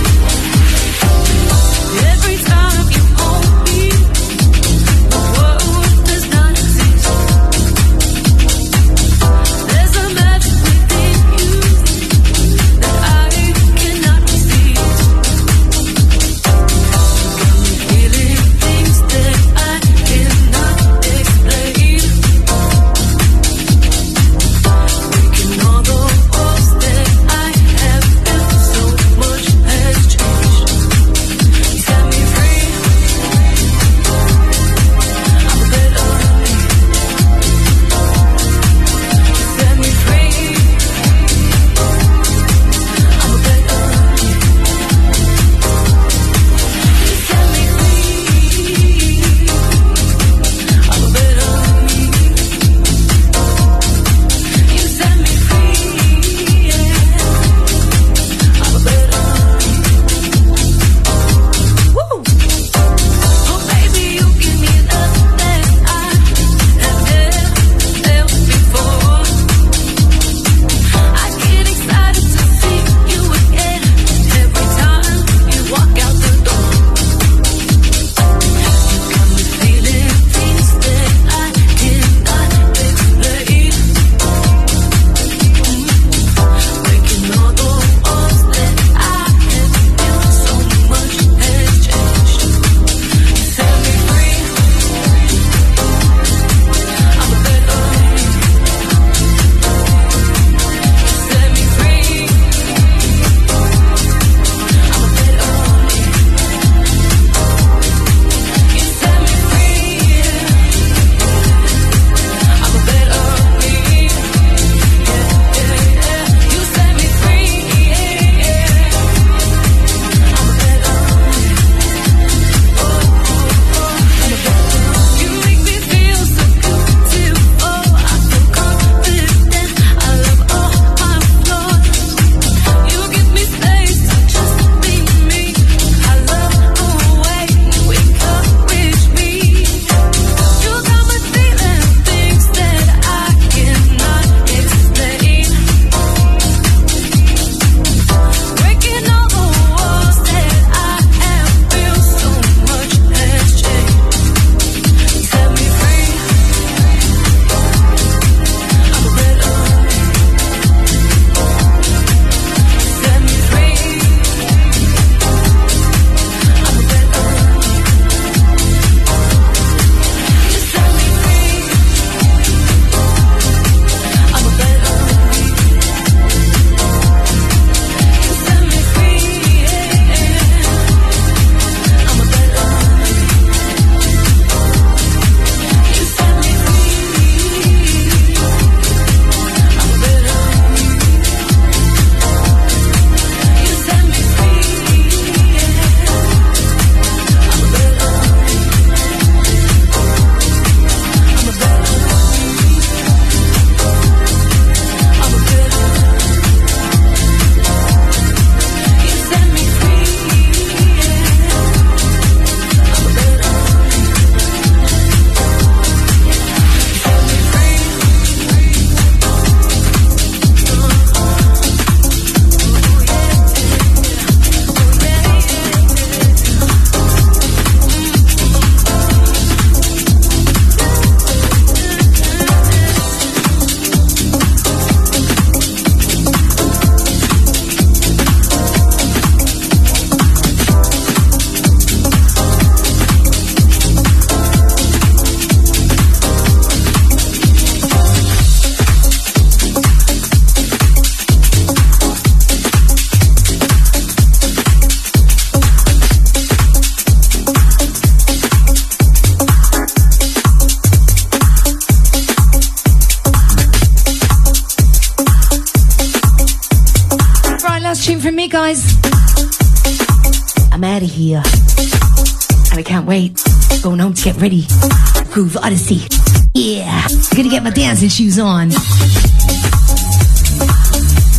Odyssey. Yeah. Gonna get my dancing shoes on.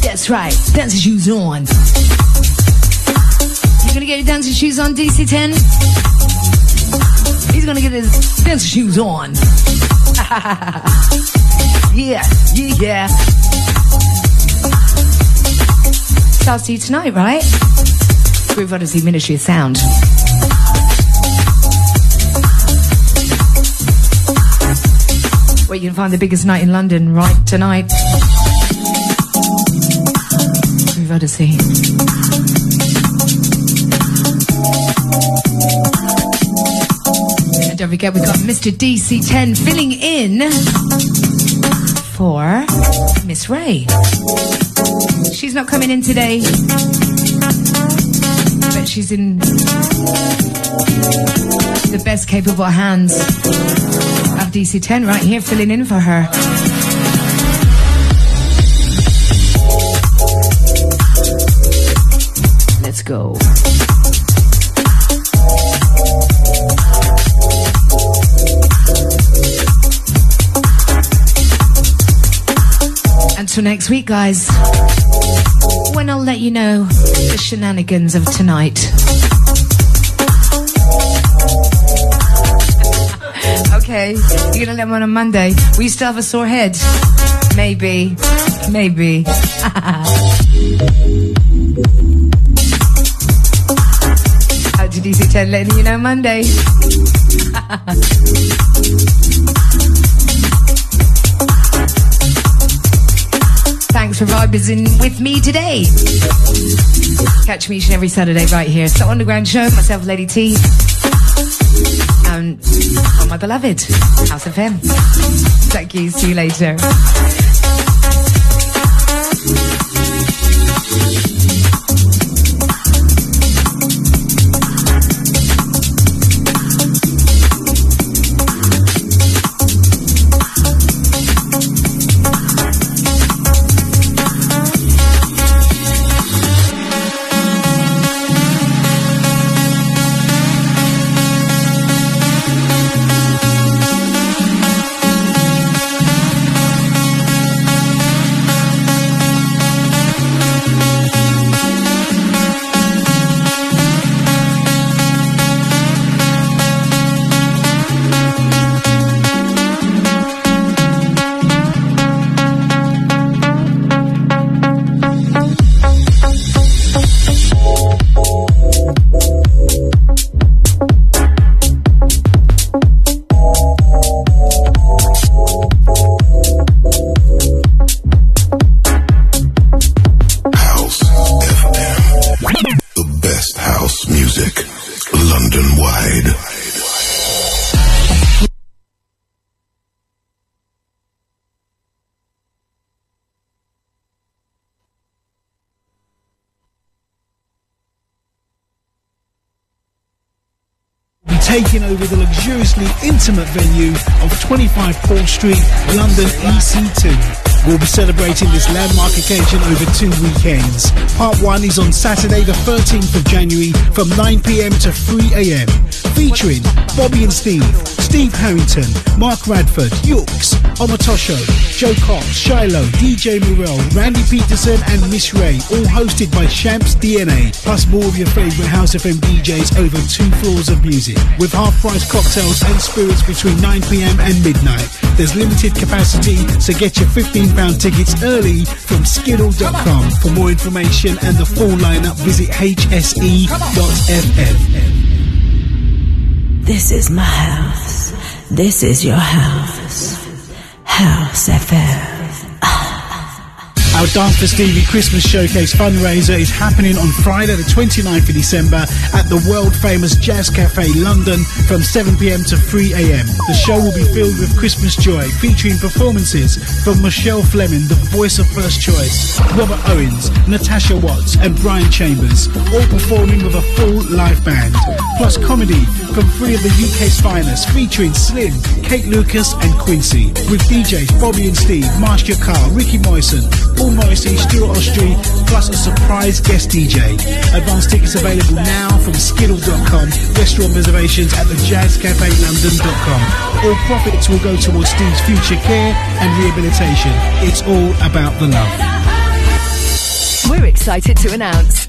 That's right. Dancing shoes on. You're gonna get your dancing shoes on, DC10? He's gonna get his dancing shoes on. yeah, yeah, yeah. Starts to you tonight, right? Groove Odyssey Ministry of Sound. Where you can find the biggest night in London right tonight. Odyssey. And don't forget, we've got Mr. DC10 filling in for Miss Ray. She's not coming in today, but she's in the best capable hands DC10 right here, filling in for her. Let's go. Until next week, guys, when I'll let you know the shenanigans of tonight. You're gonna let me on a Monday. We still have a sore head. Maybe, maybe. Out to DC 10 letting you know Monday. Thanks for vibing with me today. Catch me each and every Saturday right here. Soul Underground Show, myself, Lady T. And on my beloved House FM. Thank you. See you later. Intimate venue 25 Paul Street, London EC2. We'll be celebrating this landmark occasion over two weekends. Part one is on Saturday, the 13th of January from 9 pm to 3 am, featuring Bobby and Steve, Steve Harrington, Mark Radford, Yooks, Omatosho, Joe Cox, Shiloh, DJ Morel, Randy Peterson, and Miss Ray, all hosted by Shamps DNA, plus more of your favourite House FM DJs over two floors of music, with half-price cocktails and spirits between 9pm and midnight. There's limited capacity, so get your £15 tickets early from skiddle.com. For more information and the full lineup, visit hse.fm. This is my house. This is your house. House FM. Our Dance for Stevie Christmas Showcase fundraiser is happening on Friday, the 29th of December at the world famous Jazz Cafe London from 7pm to 3am. The show will be filled with Christmas joy, featuring performances from Rochelle Fleming, the voice of First Choice, Robert Owens, Natasha Watts, and Brian Chambers, all performing with a full live band. Plus comedy from three of the UK's finest, featuring Slim, Kate Lucas, and Quincy, with DJs Bobby and Steve, Master Carr, Ricky Moyson, Paul Morrissey, Stuart Ostry, plus a surprise guest DJ. Advance tickets available now from skiddle.com, restaurant reservations at thejazzcafelondon.com. All profits will go towards Steve's future care and rehabilitation. It's all about the love. We're excited to announce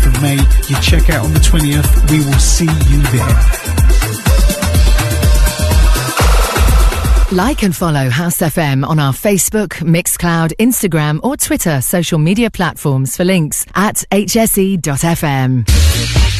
of May. You check out on the 20th. We will see you there. Like and follow House FM on our Facebook, Mixcloud, Instagram, or Twitter social media platforms for links at hse.fm.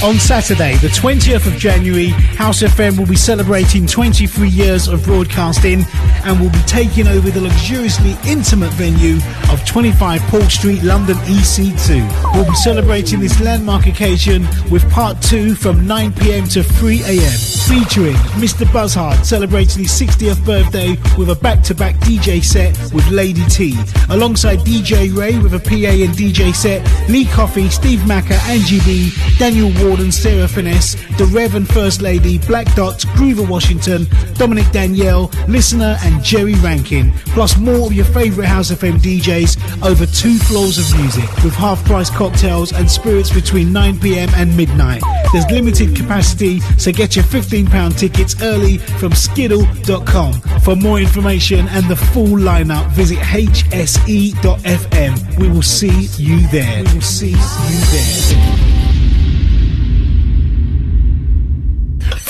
On Saturday, the 20th of January, House FM will be celebrating 23 years of broadcasting and will be taking over the luxuriously intimate venue of 25 Paul Street, London EC2. We'll be celebrating this landmark occasion with part two from 9 pm to 3 am, featuring Mr. Buzzard celebrating his 60th birthday with a back to back DJ set with Lady T, alongside DJ Ray with a PA and DJ set, Lee Coffey, Steve Macker, Angie B, Daniel Warden, Sarah Finesse, The Rev and First Lady, Black Dots, Groover Washington, Dominic Danielle, Listener, and Jerry Rankin, plus more of your favourite House FM DJs over two floors of music with half price cocktails and spirits between 9pm and midnight. There's limited capacity, so get your £15 tickets early from skiddle.com. For more information and the full lineup, visit hse.fm. We will see you there. We will see you there.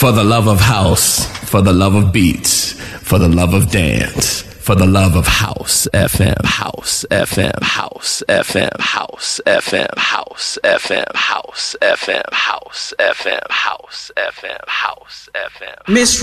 For the love of house, for the love of beats, for the love of dance, for the love of house FM, house FM, house FM, house FM, house FM, house FM, house FM, house FM, house FM. Miss